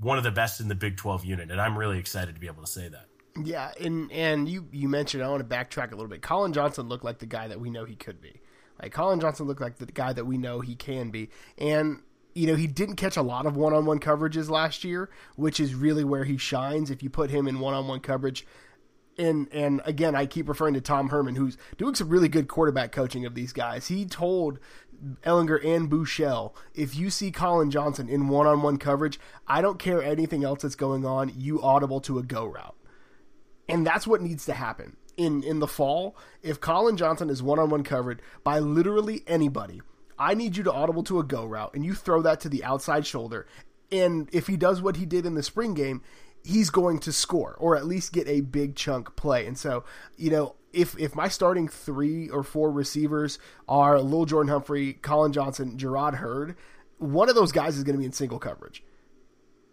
one of the best in the Big 12 unit, and I'm really excited to be able to say that. Yeah, and and you you mentioned I want to backtrack a little bit. Collin Johnson looked like the guy that we know he could be. Like Collin Johnson looked like the guy that we know he can be, and you know he didn't catch a lot of one-on-one coverages last year, which is really where he shines. If you put him in one-on-one coverage, and and again, I keep referring to Tom Herman, who's doing some really good quarterback coaching of these guys. He told Ehlinger and Buechele, if you see Collin Johnson in one-on-one coverage, I don't care anything else that's going on. You audible to a go route, and that's what needs to happen in in the fall. If Collin Johnson is one-on-one covered by literally anybody, I need you to audible to a go route, and you throw that to the outside shoulder. And if he does what he did in the spring game, he's going to score or at least get a big chunk play. And so, you know, if if my starting three or four receivers are Lil Jordan Humphrey, Collin Johnson, Jerrod Heard, one of those guys is going to be in single coverage.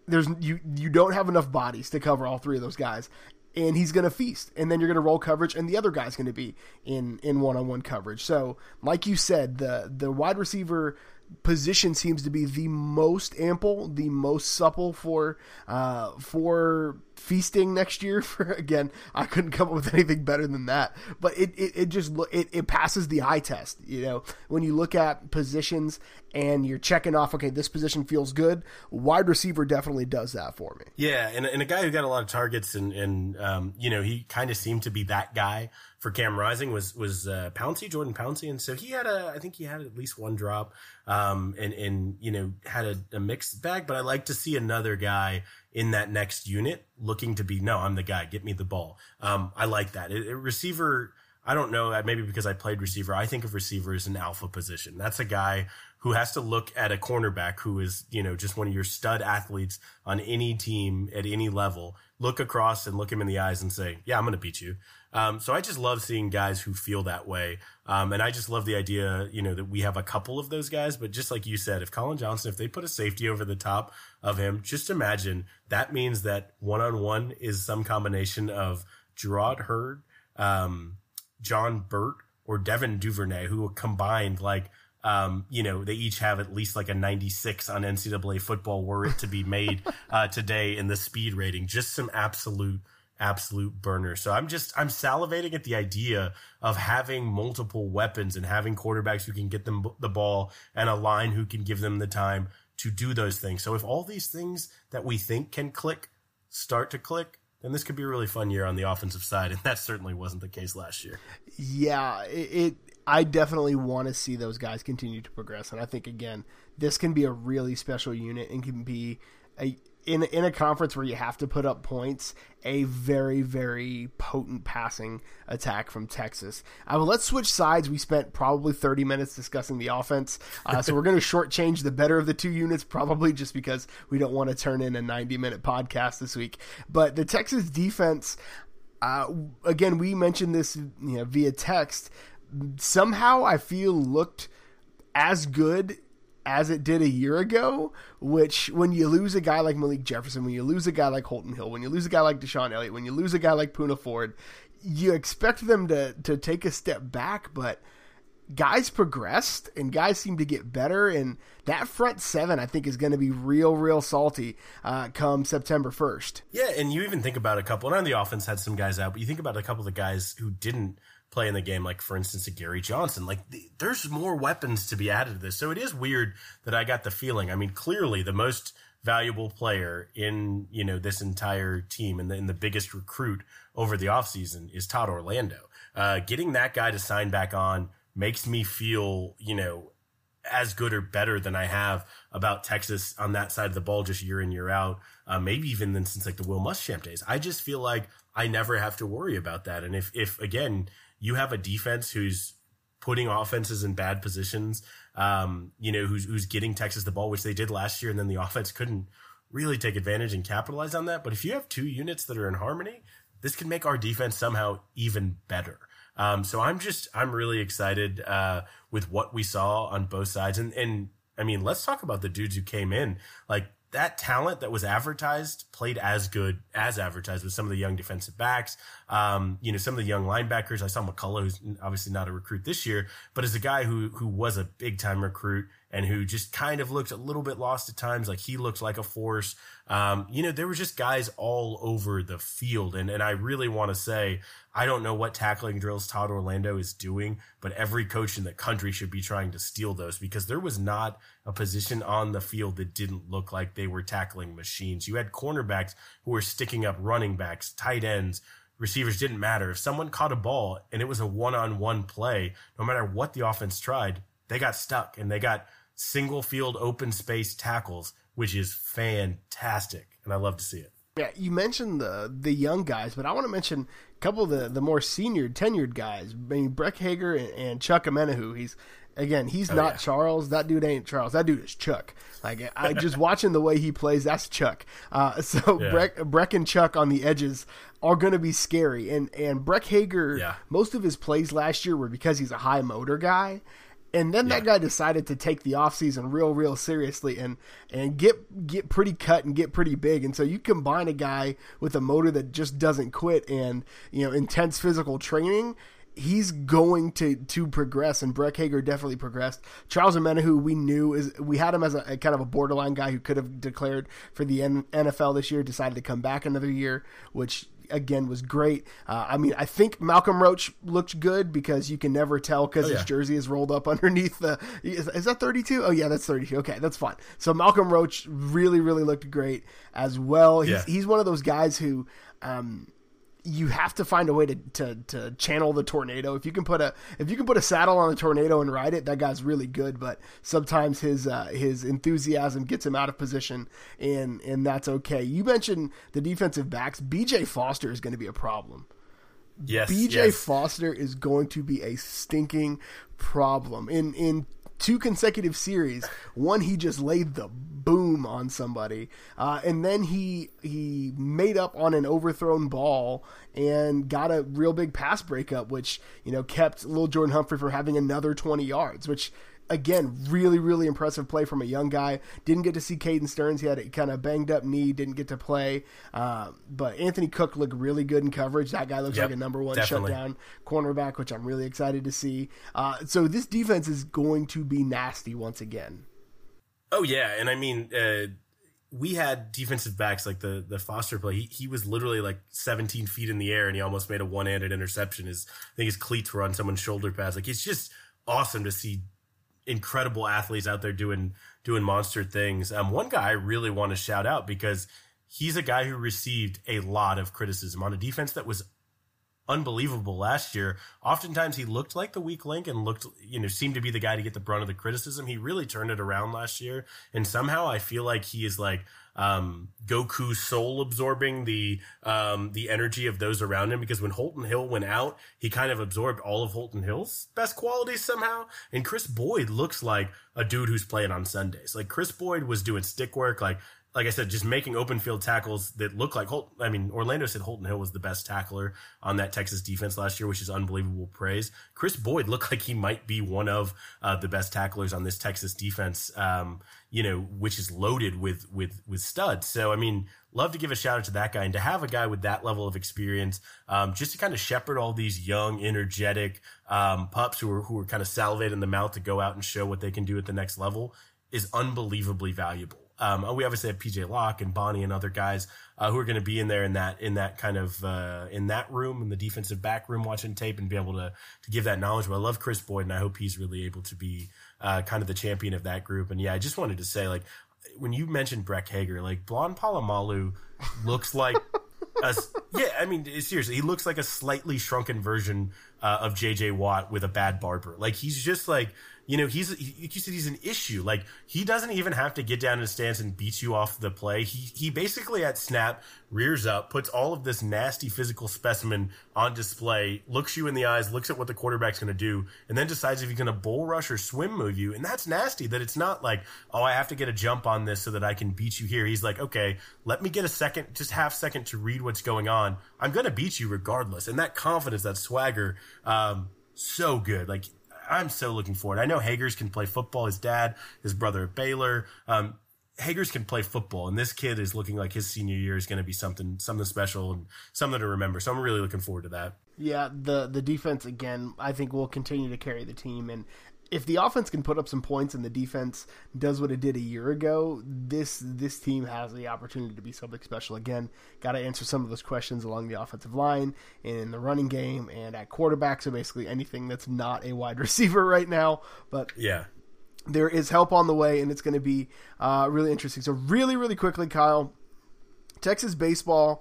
There's you you don't have enough bodies to cover all three of those guys. And he's going to feast, and then you're going to roll coverage, and the other guy's going to be in in one on one coverage. So, like you said, the the wide receiver position seems to be the most ample, the most supple for uh, for feasting next year. [LAUGHS] For again, I couldn't come up with anything better than that. But it it, it just it, it passes the eye test. You know, when you look at positions and you're checking off, okay, this position feels good. Wide receiver definitely does that for me. Yeah, and, and a guy who got a lot of targets and and um, you know he kind of seemed to be that guy for Cam Rising was was uh, Jordan Pouncey, and so he had a I think he had at least one drop, um, and and you know had a, a mixed bag. But I like to see another guy in that next unit looking to be no, I'm the guy. Get me the ball. Um, I like that. It, it, receiver. I don't know. Maybe because I played receiver, I think of receiver as an alpha position. That's a guy who has to look at a cornerback who is, you know, just one of your stud athletes on any team at any level, look across and look him in the eyes and say, yeah, I'm going to beat you. Um, so I just love seeing guys who feel that way. Um, and I just love the idea, you know, that we have a couple of those guys. But just like you said, if Collin Johnson, if they put a safety over the top of him, just imagine that means that one on one is some combination of Jerrod Heard, um, John Burt, or Devin Duvernay, who combined like – um, you know, they each have at least like a 96 on NCAA football were it to be made [LAUGHS] uh, today in the speed rating. Just some absolute, absolute burner. So I'm just, I'm salivating at the idea of having multiple weapons and having quarterbacks who can get them the ball and a line who can give them the time to do those things. So if all these things that we think can click start to click, then this could be a really fun year on the offensive side, and that certainly wasn't the case last year. Yeah, it, I definitely want to see those guys continue to progress, and I think again, this can be a really special unit and can be a in in a conference where you have to put up points, a very very potent passing attack from Texas. Uh, well, let's switch sides. We spent probably thirty minutes discussing the offense, uh, so we're going [LAUGHS] to shortchange the better of the two units, probably just because we don't want to turn in a ninety minute podcast this week. But the Texas defense. Uh, again, we mentioned this you know, via text somehow I feel looked as good as it did a year ago, which when you lose a guy like Malik Jefferson, when you lose a guy like Holton Hill, when you lose a guy like DeShon Elliott, when you lose a guy like Poona Ford, you expect them to to take a step back, but guys progressed and guys seem to get better and that front seven i think is going to be real real salty uh, come september 1st yeah and you even think about a couple and on the offense had some guys out but you think about a couple of the guys who didn't play in the game, like for instance, a Gary Johnson. Like the, there's more weapons to be added to this. So it is weird that I got the feeling. I mean, clearly the most valuable player in you know this entire team and the, and the biggest recruit over the offseason is Todd Orlando. Uh, getting that guy to sign back on makes me feel you know as good or better than I have about Texas on that side of the ball just year in year out. Uh, maybe even then since like the Will Muschamp days. I just feel like I never have to worry about that. And if if again you have a defense who's putting offenses in bad positions, um, you know, who's, who's getting Texas the ball, which they did last year, and then the offense couldn't really take advantage and capitalize on that. But if you have two units that are in harmony, this can make our defense somehow even better. Um, so I'm just I'm really excited uh, with what we saw on both sides, and and I mean let's talk about the dudes who came in like that talent that was advertised played as good as advertised with some of the young defensive backs. Um, you know, some of the young linebackers. I saw McCulloch, who's obviously not a recruit this year, but is a guy who who was a big time recruit and who just kind of looked a little bit lost at times. Like he looked like a force. Um, you know, there were just guys all over the field. And, and I really want to say, I don't know what tackling drills Todd Orlando is doing, but every coach in the country should be trying to steal those because there was not a position on the field that didn't look like they were tackling machines. You had cornerbacks who were sticking up running backs, tight ends, receivers didn't matter. If someone caught a ball and it was a one on one play, no matter what the offense tried, they got stuck and they got single field open space tackles, which is fantastic. And I love to see it. Yeah, you mentioned the the young guys, but I want to mention a couple of the, the more senior tenured guys. I mean, Breck Hager and, and Chuck Omenihu. He's again, he's oh, not yeah. Charles. That dude ain't Charles. That dude is Chuck. Like I [LAUGHS] just watching the way he plays, that's Chuck. Uh, so yeah. Breck, Breck and Chuck on the edges are going to be scary. And and Breck Hager, yeah. most of his plays last year were because he's a high motor guy, and then yeah. that guy decided to take the offseason real real seriously and and get get pretty cut and get pretty big and so you combine a guy with a motor that just doesn't quit and you know intense physical training he's going to to progress and Breck Hager definitely progressed. Charles who we knew is we had him as a, a, kind of a borderline guy who could have declared for the N- NFL this year, decided to come back another year, which again was great. Uh, I mean, I think Malcolm Roach looked good because you can never tell because oh, yeah. his jersey is rolled up [LAUGHS] underneath the. Is, is that 32? Oh, yeah, that's 32. Okay, that's fine. So Malcolm Roach really, really looked great as well. He's, yeah. he's one of those guys who. Um, you have to find a way to, to, to channel the tornado. If you can put a if you can put a saddle on a tornado and ride it, that guy's really good. But sometimes his uh, his enthusiasm gets him out of position, and and that's okay. You mentioned the defensive backs. B.J. Foster is going to be a problem. Yes, B.J. Yes. Foster is going to be a stinking problem in in two consecutive series. One, he just laid the boom on somebody, uh, and then he he made up on an overthrown ball and got a real big pass breakup, which you know kept little Jordan Humphrey from having another twenty yards, which again, really, really impressive play from a young guy. Didn't get to see Caden Stearns. He had a kind of banged up knee, didn't get to play. Uh, but Anthony Cook looked really good in coverage. That guy looks yep, like a number one definitely. shutdown cornerback, which I'm really excited to see. Uh, so this defense is going to be nasty once again. Oh, yeah. And I mean, uh, we had defensive backs like the the Foster play. He, he was literally like 17 feet in the air and he almost made a one handed interception. His I think his cleats were on someone's shoulder pads. Like it's just awesome to see incredible athletes out there doing doing monster things. Um, one guy I really want to shout out because he's a guy who received a lot of criticism on a defense that was unbelievable last year. Oftentimes he looked like the weak link and looked, you know, seemed to be the guy to get the brunt of the criticism. He really turned it around last year. And somehow I feel like he is like um, Goku soul absorbing the um, the energy of those around him because when Holton Hill went out, he kind of absorbed all of Holton Hill's best qualities somehow. And Kris Boyd looks like a dude who's playing on Sundays. Like Kris Boyd was doing stick work, like like I said, just making open field tackles that look like Holt. I mean, Orlando said Holton Hill was the best tackler on that Texas defense last year, which is unbelievable praise. Kris Boyd looked like he might be one of uh, the best tacklers on this Texas defense. Um, you know, which is loaded with with with studs. So I mean, love to give a shout out to that guy and to have a guy with that level of experience, um, just to kind of shepherd all these young, energetic um, pups who are who are kind of salivating the mouth to go out and show what they can do at the next level is unbelievably valuable. Um, we obviously have PJ Locke and Bonnie and other guys uh, who are going to be in there in that in that kind of uh, in that room in the defensive back room watching tape and be able to to give that knowledge. But I love Kris Boyd and I hope he's really able to be uh, kind of the champion of that group. And yeah, I just wanted to say like when you mentioned Breck Hager, like Blonde Polamalu looks like. a, [LAUGHS] yeah, I mean, seriously, he looks like a slightly shrunken version uh, of JJ Watt with a bad barber. Like he's just like you know, he's like you said, he's an issue. Like he doesn't even have to get down in his stance and beat you off the play. He he basically at snap rears up, puts all of this nasty physical specimen on display, looks you in the eyes, looks at what the quarterback's going to do, and then decides if he's going to bull rush or swim move you. And that's nasty. That it's not like, oh, I have to get a jump on this so that I can beat you here. He's like, okay, let me get a second, just half second to read what's going on. I'm going to beat you regardless. And that confidence, that swagger, um, so good. Like I'm so looking forward. I know Hagers can play football. His dad, his brother Baylor. Um, Hagers can play football, and this kid is looking like his senior year is going to be something something special and something to remember. So I'm really looking forward to that. Yeah, the the defense again, I think will continue to carry the team, and if the offense can put up some points and the defense does what it did a year ago, this this team has the opportunity to be something special again. Got to answer some of those questions along the offensive line and in the running game and at quarterback. So basically anything that's not a wide [LAUGHS] receiver right now. But yeah, there is help on the way, and it's going to be uh, really interesting. So really, really quickly, Kyle. Texas baseball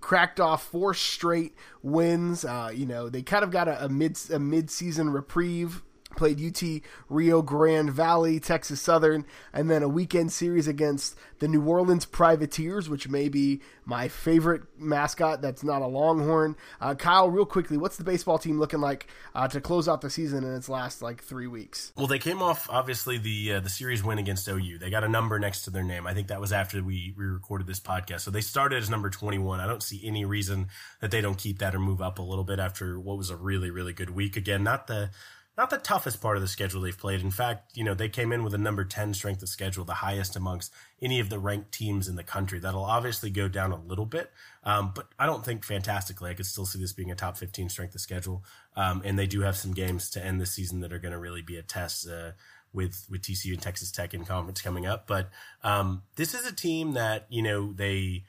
cracked off four straight wins. Uh, you know they kind of got a, a mid a mid season reprieve played UT Rio Grande Valley, Texas Southern, and then a weekend series against the New Orleans Privateers, which may be my favorite mascot that's not a Longhorn. Uh, Kyle, real quickly, what's the baseball team looking like uh, to close out the season in its last like three weeks? Well, they came off obviously the uh, the series win against OU. They got a number next to their name. I think that was after we, we recorded this podcast. So they started as number 21. I don't see any reason that they don't keep that or move up a little bit after what was a really, really good week. Again, not the not the toughest part of the schedule they've played. In fact, you know, they came in with a number 10 strength of schedule, the highest amongst any of the ranked teams in the country. That'll obviously go down a little bit, um, but I don't think fantastically. I could still see this being a top 15 strength of schedule. Um, and they do have some games to end the season that are going to really be a test. Uh, with with TCU and Texas Tech in conference coming up, but um, this is a team that you know they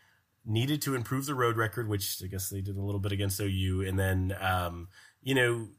needed to improve the road record, which I guess they did a little bit against OU, and then um, you know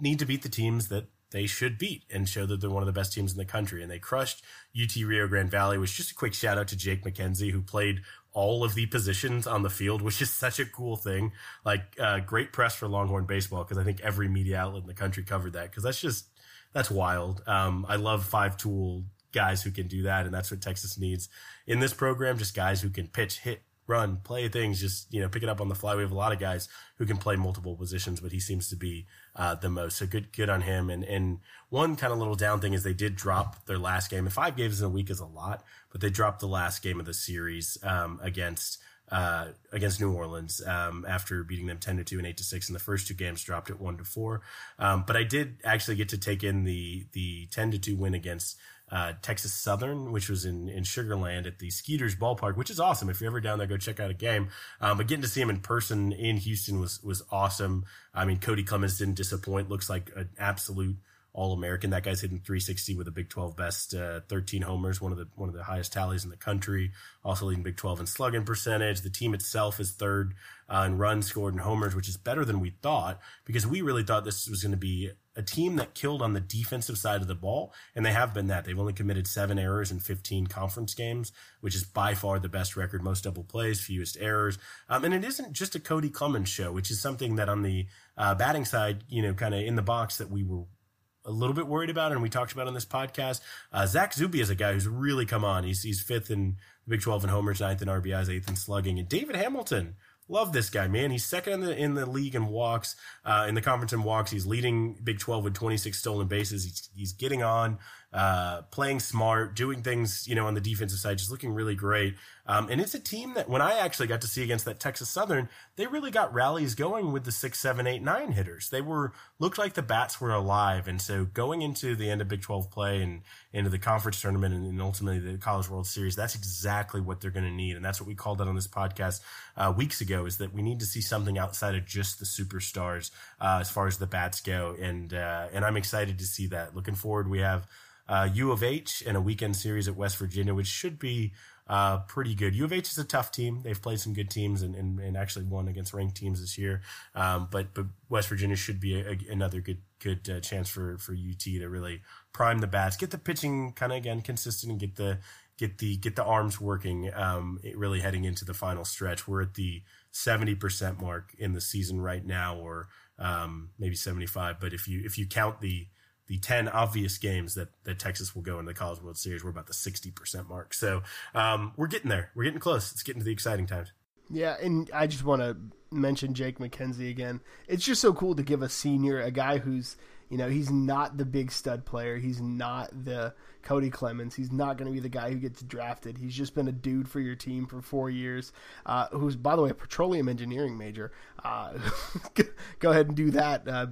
need to beat the teams that they should beat and show that they're one of the best teams in the country. And they crushed UT Rio Grande Valley, which just a quick shout out to Jake McKenzie, who played all of the positions on the field, which is such a cool thing. Like, uh, great press for Longhorn baseball because I think every media outlet in the country covered that because that's just, that's wild. Um, I love five tool guys who can do that. And that's what Texas needs in this program. Just guys who can pitch, hit, run, play things, just, you know, pick it up on the fly. We have a lot of guys who can play multiple positions, but he seems to be, uh, the most. So good, good on him. And, and one kind of little down thing is they did drop their last game and five games in a week is a lot, but they dropped the last game of the series, um, against, uh, against New Orleans um, after beating them ten to two and eight to six in the first two games, dropped it one to four. Um, but I did actually get to take in the the ten to two win against uh, Texas Southern, which was in, in Sugarland at the Skeeters Ballpark, which is awesome. If you're ever down there, go check out a game. Um, but getting to see him in person in Houston was, was awesome. I mean, Cody Clemens didn't disappoint. Looks like an absolute all American. That guy's hitting 360 with a Big 12 best, uh, 13 homers, one of the one of the highest tallies in the country. Also leading Big 12 in slugging percentage. The team itself is third uh, in runs scored and homers, which is better than we thought because we really thought this was going to be a team that killed on the defensive side of the ball, and they have been that. They've only committed seven errors in 15 conference games, which is by far the best record, most double plays, fewest errors. Um, and it isn't just a Cody Clemens show, which is something that on the uh, batting side, you know, kind of in the box that we were a little bit worried about, and we talked about on this podcast. Uh, Zach Zubia is a guy who's really come on. He's he's fifth in the Big 12 in homers, ninth in RBIs, eighth in slugging, and David Hamilton Love this guy, man. He's second in the in the league in walks, uh, in the conference in walks. He's leading Big Twelve with 26 stolen bases. He's he's getting on uh, playing smart, doing things, you know, on the defensive side, just looking really great. Um, and it's a team that when I actually got to see against that Texas Southern, they really got rallies going with the six, seven, eight, nine hitters. They were, looked like the bats were alive. And so going into the end of Big 12 play and into the conference tournament and, and ultimately the College World Series, that's exactly what they're going to need. And that's what we called out on this podcast uh, weeks ago is that we need to see something outside of just the superstars uh, as far as the bats go. And, uh, and I'm excited to see that. Looking forward, we have, uh, U of H and a weekend series at West Virginia, which should be uh, pretty good. U of H is a tough team. They've played some good teams and, and, and actually won against ranked teams this year. Um, but but West Virginia should be a, a, another good good uh, chance for for UT to really prime the bats, get the pitching kind of again consistent, and get the get the get the arms working. Um, really heading into the final stretch. We're at the seventy percent mark in the season right now, or um, maybe seventy five. But if you if you count the the 10 obvious games that, that Texas will go in the College World Series. We're about the 60% mark. So um, we're getting there. We're getting close. It's getting to the exciting times. Yeah, and I just want to mention Jake McKenzie again. It's just so cool to give a senior, a guy who's, you know, he's not the big stud player. He's not the Cody Clemens. He's not going to be the guy who gets drafted. He's just been a dude for your team for four years, uh, who's, by the way, a petroleum engineering major. Uh, [LAUGHS] go ahead and do that. Uh,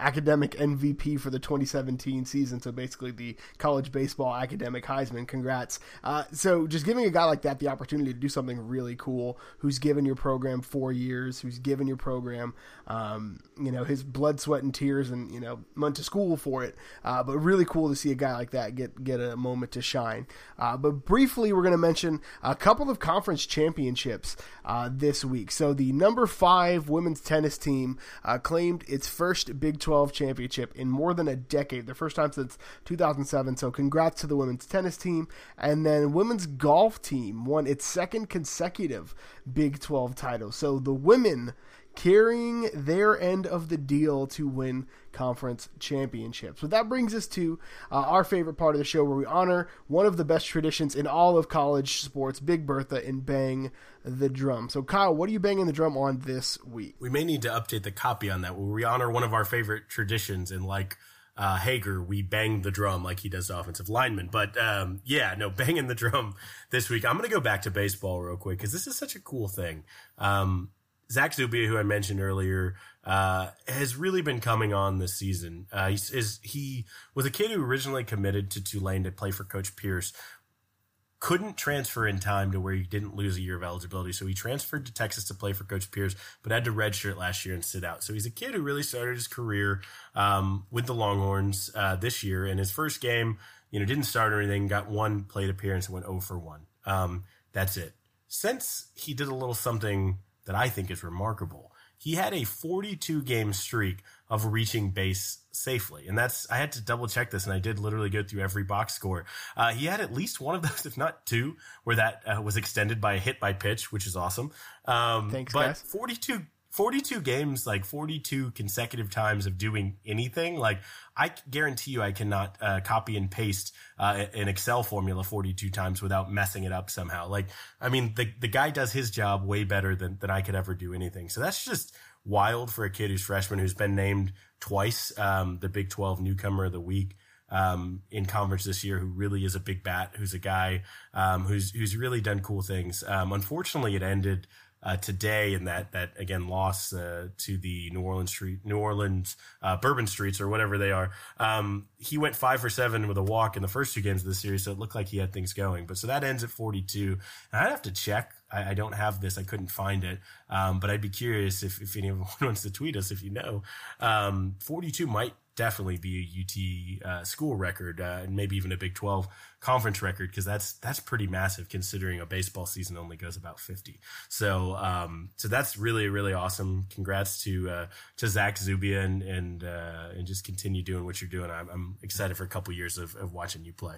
academic MVP for the 2017 season. So basically, the college baseball academic Heisman. Congrats. Uh, so just giving a guy like that the opportunity to do something really cool, who's given your program four years, who's given your program, um, you know, his blood, sweat, and tears, and you know, went to school for it. Uh, but really cool to see a guy like that get get a moment to shine. Uh, but briefly, we're going to mention a couple of conference championships uh, this week. So the number five women's tennis team uh, claimed its first Big 12 12 championship in more than a decade, the first time since 2007. So, congrats to the women's tennis team. And then, women's golf team won its second consecutive Big 12 title. So, the women carrying their end of the deal to win conference championships. So that brings us to uh, our favorite part of the show where we honor one of the best traditions in all of college sports, Big Bertha, and bang the drum. So, Kyle, what are you banging the drum on this week? We may need to update the copy on that where we honor one of our favorite traditions and like uh, Hager, we bang the drum like he does the offensive lineman. But um, yeah, no, [LAUGHS] banging the drum this week. I'm going to go back to baseball real quick because this is such a cool thing. Um, Zach Zubia, who I mentioned earlier, uh, has really been coming on this season. Uh, he's, is, he was a kid who originally committed to Tulane to play for Coach Pierce, couldn't transfer in time to where he didn't lose a year of eligibility. So he transferred to Texas to play for Coach Pierce, but had to redshirt last year and sit out. So he's a kid who really started his career um, with the Longhorns uh, this year. And his first game, you know, didn't start or anything, got one plate appearance and went 0 for 1. Um, that's it. Since he did a little something that I think is remarkable. He had a 42 game streak of reaching base safely. And that's, I had to double check this and I did literally go through every box score. Uh, he had at least one of those, [LAUGHS] if not two, where that uh, was extended by a hit by pitch, which is awesome. Um, Thanks, but guys. 42 42 games, like 42 consecutive times of doing anything, like I guarantee you I cannot uh, copy and paste uh, an Excel formula 42 times without messing it up somehow. Like, I mean, the, the guy does his job way better than, than I could ever do anything. So that's just wild for a kid who's freshman, who's been named twice um, the Big 12 newcomer of the week. Um, in conference this year, who really is a big bat, who's a guy um, who's who's really done cool things. Um, unfortunately, it ended uh, today in that that again loss uh, to the New Orleans street New Orleans uh, Bourbon Streets or whatever they are. Um, he went five for seven with a walk in the first two games of the series, so it looked like he had things going. But so that ends at 42. And I'd have to check. I, I don't have this. I couldn't find it. Um, but I'd be curious if, if anyone [LAUGHS] wants to tweet us if you know. Um, 42 might definitely be a UT uh, school record uh, and maybe even a Big 12 conference record because that's that's pretty massive considering a baseball season only goes about 50. So um, so that's really really awesome. Congrats to uh, to Zach Zubia and and uh, and just continue doing what you're doing. I'm, I'm excited for a couple years of, of watching you play.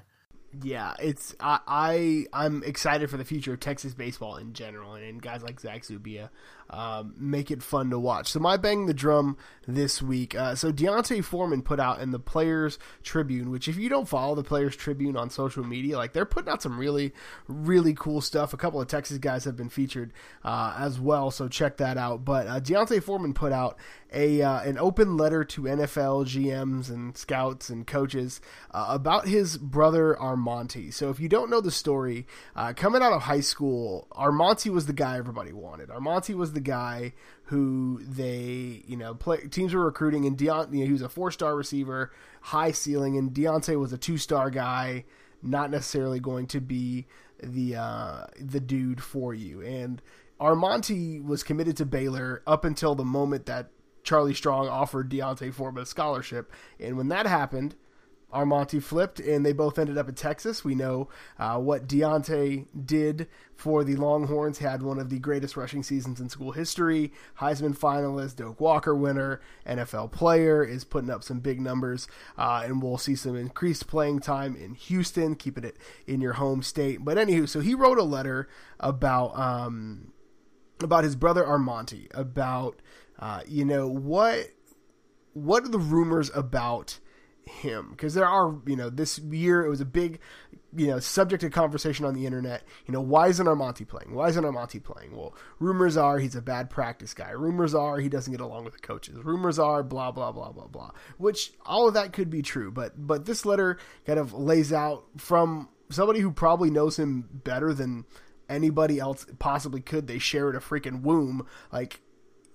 Yeah, it's I, I I'm excited for the future of Texas baseball in general, and, and guys like Zach Zubia um, make it fun to watch. So my bang the drum this week. Uh, so D'Onta Foreman put out in the Players Tribune, which if you don't follow the Players Tribune on social media, like they're putting out some really really cool stuff. A couple of Texas guys have been featured uh, as well, so check that out. But uh, D'Onta Foreman put out a uh, an open letter to NFL GMs and scouts and coaches uh, about his brother Armanti. So if you don't know the story, uh, coming out of high school, Armanti was the guy everybody wanted. Armanti was the guy who they, you know, play, teams were recruiting, and Deont, you know, he was a four star receiver, high ceiling, and D'Onta was a two star guy, not necessarily going to be the uh, the dude for you. And Armanti was committed to Baylor up until the moment that Charlie Strong offered D'Onta Foreman a scholarship, and when that happened, Armanti flipped, and they both ended up in Texas. We know uh, what D'Onta did for the Longhorns. Had one of the greatest rushing seasons in school history. Heisman finalist, Doak Walker winner, NFL player, is putting up some big numbers, uh, and we'll see some increased playing time in Houston, keeping it in your home state. But anywho, so he wrote a letter about um, about his brother Armanti, about uh, you know what what are the rumors about him? Because there are you know this year it was a big you know subject of conversation on the internet. You know why isn't Armanti playing? Why isn't Armanti playing? Well rumors are he's a bad practice guy. Rumors are he doesn't get along with the coaches. Rumors are blah blah blah blah blah which all of that could be true. But but this letter kind of lays out from somebody who probably knows him better than anybody else possibly could. They shared a freaking womb. Like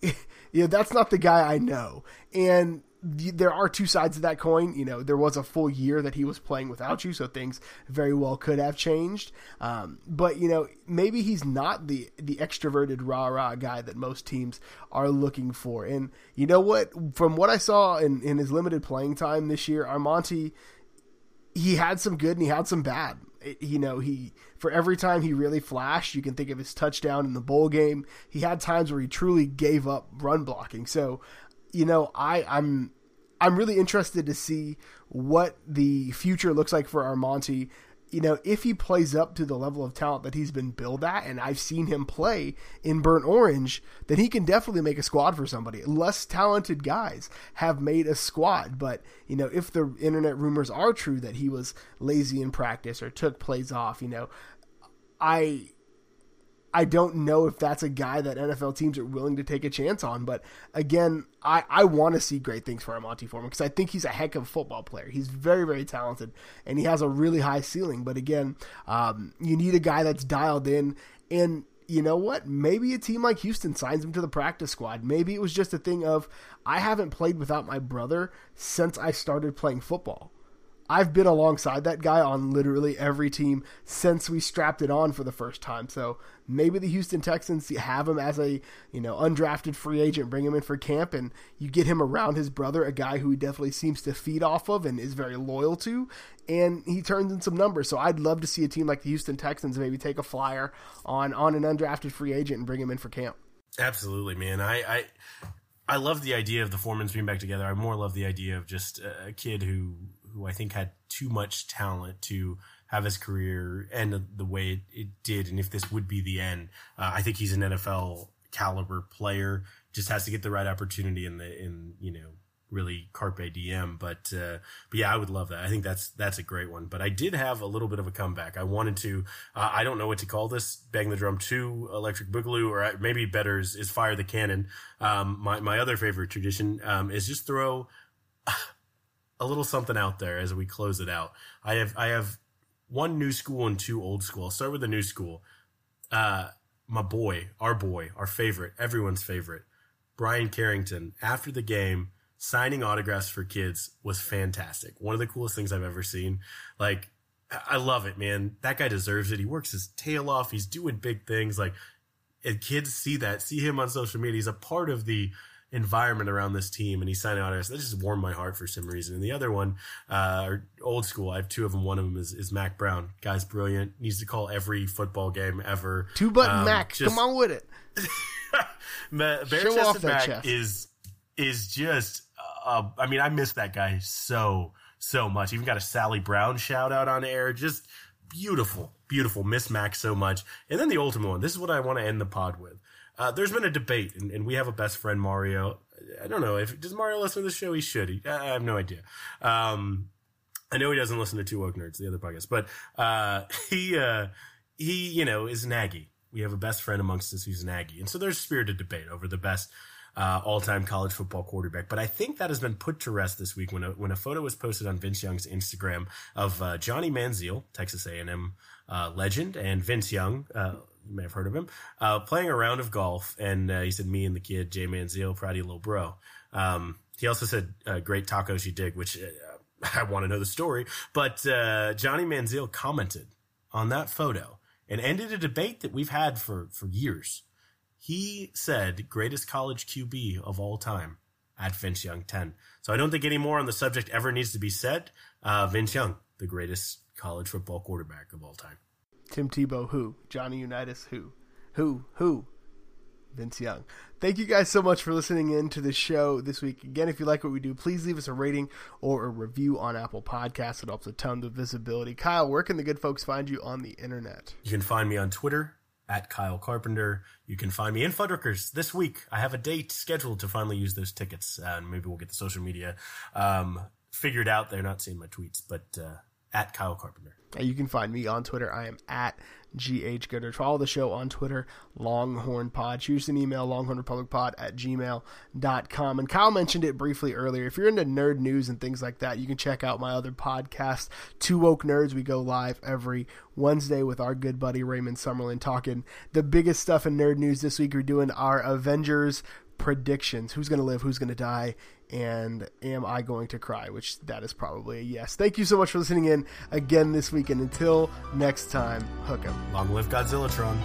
[LAUGHS] yeah, that's not the guy I know. And there are two sides of that coin. You know, there was a full year that he was playing without you, so things very well could have changed. Um, but you know, maybe he's not the the extroverted rah rah guy that most teams are looking for. And you know what? From what I saw in in his limited playing time this year, Armanti, he had some good and he had some bad you know, he for every time he really flashed, you can think of his touchdown in the bowl game. He had times where he truly gave up run blocking. So, you know, I I'm I'm really interested to see what the future looks like for Armanti you know, if he plays up to the level of talent that he's been billed at, and I've seen him play in Burnt Orange, then he can definitely make a squad for somebody. Less talented guys have made a squad, but you know, if the internet rumors are true that he was lazy in practice or took plays off, you know, I I don't know if that's a guy that NFL teams are willing to take a chance on. But again, I, I want to see great things for Armanti Foreman because I think he's a heck of a football player. He's very, very talented and he has a really high ceiling. But again, um, you need a guy that's dialed in. And you know what? Maybe a team like Houston signs him to the practice squad. Maybe it was just a thing of I haven't played without my brother since I started playing football. I've been alongside that guy on literally every team since we strapped it on for the first time. So maybe the Houston Texans have him as a you know undrafted free agent, bring him in for camp, and you get him around his brother, a guy who he definitely seems to feed off of and is very loyal to, and he turns in some numbers. So I'd love to see a team like the Houston Texans maybe take a flyer on on an undrafted free agent and bring him in for camp. Absolutely, man. I, I I love the idea of the Foremans being back together. I more love the idea of just a kid who who I think had too much talent to have his career end the way it, it did. And if this would be the end, uh, I think he's an NFL caliber player. Just has to get the right opportunity in the in you know really carpe diem. But uh, but yeah, I would love that. I think that's that's a great one. But I did have a little bit of a comeback. I wanted to. Uh, I don't know what to call this. Bang the drum two, electric boogaloo, or maybe better is, is fire the cannon. Um, my my other favorite tradition um, is just throw a little something out there as we close it out. I have I have one new school and two old school. I'll start with the new school. Uh, my boy, our boy, our favorite, everyone's favorite, Brian Carrington. After the game, signing autographs for kids was fantastic. One of the coolest things I've ever seen. Like, I love it, man. That guy deserves it. He works his tail off. He's doing big things. Like, and kids see that, see him on social media. He's a part of the environment around this team and he's signing autographs. That just warmed my heart for some reason. And the other one, uh, old school, I have two of them. One of them is, is Mack Brown. Guy's brilliant. Needs to call every football game ever. Two button um, Mack. Just, Come on with it. [LAUGHS] Bare Show Mac chest. is, is just, uh, I mean, I miss that guy so, so much. Even got a Sally Brown shout out on air. Just beautiful, beautiful. Miss Mack so much. And then the ultimate one. This is what I want to end the pod with. Uh, there's been a debate, and, and, we have a best friend, Mario. I don't know if does Mario listen to the show. He should. He, I have no idea. Um, I know he doesn't listen to Two Woke Nerds, the other podcast, but uh, [LAUGHS] he uh, he you know is naggy. We have a best friend amongst us who's naggy, and so there's spirited debate over the best uh, all-time college football quarterback. But I think that has been put to rest this week when a, when a photo was posted on Vince Young's Instagram of uh, Johnny Manziel, Texas A&M uh, legend, and Vince Young, uh, you may have heard of him, uh, playing a round of golf. And uh, he said, me and the kid, Jay Manziel, proud of you, little bro. Um, he also said, uh, great tacos you dig, which uh, [LAUGHS] I want to know the story. But uh, Johnny Manziel commented on that photo and ended a debate that we've had for, for years. He said, greatest college QB of all time at Vince Young 10. So I don't think any more on the subject ever needs to be said. Uh, Vince Young, the greatest college football quarterback of all time. Tim Tebow, who? Johnny Unitas, who? Who? Who? Vince Young. Thank you guys so much for listening in to the show this week. Again, if you like what we do, please leave us a rating or a review on Apple Podcasts. It helps a ton of visibility. Kyle, where can the good folks find you on the internet? You can find me on Twitter at Kyle Carpenter. You can find me in Fuddruckers this week. I have a date scheduled to finally use those tickets, and maybe we'll get the social media um, figured out they're not seeing my tweets, but uh, at Kyle Carpenter. And you can find me on Twitter. I am at GH Gooder. Follow the show on Twitter, Longhorn Pod. Choose an email, longhornrepublicpod at gmail.com. And Kyle mentioned it briefly earlier. If you're into nerd news and things like that, you can check out my other podcast, Two Woke Nerds. We go live every Wednesday with our good buddy Raymond Summerlin talking the biggest stuff in nerd news this week. We're doing our Avengers predictions who's going to live, who's going to die, and am I going to cry? Which that is probably a yes. Thank you so much for listening in again this week, and until next time, hook 'em. Long live Godzillatron.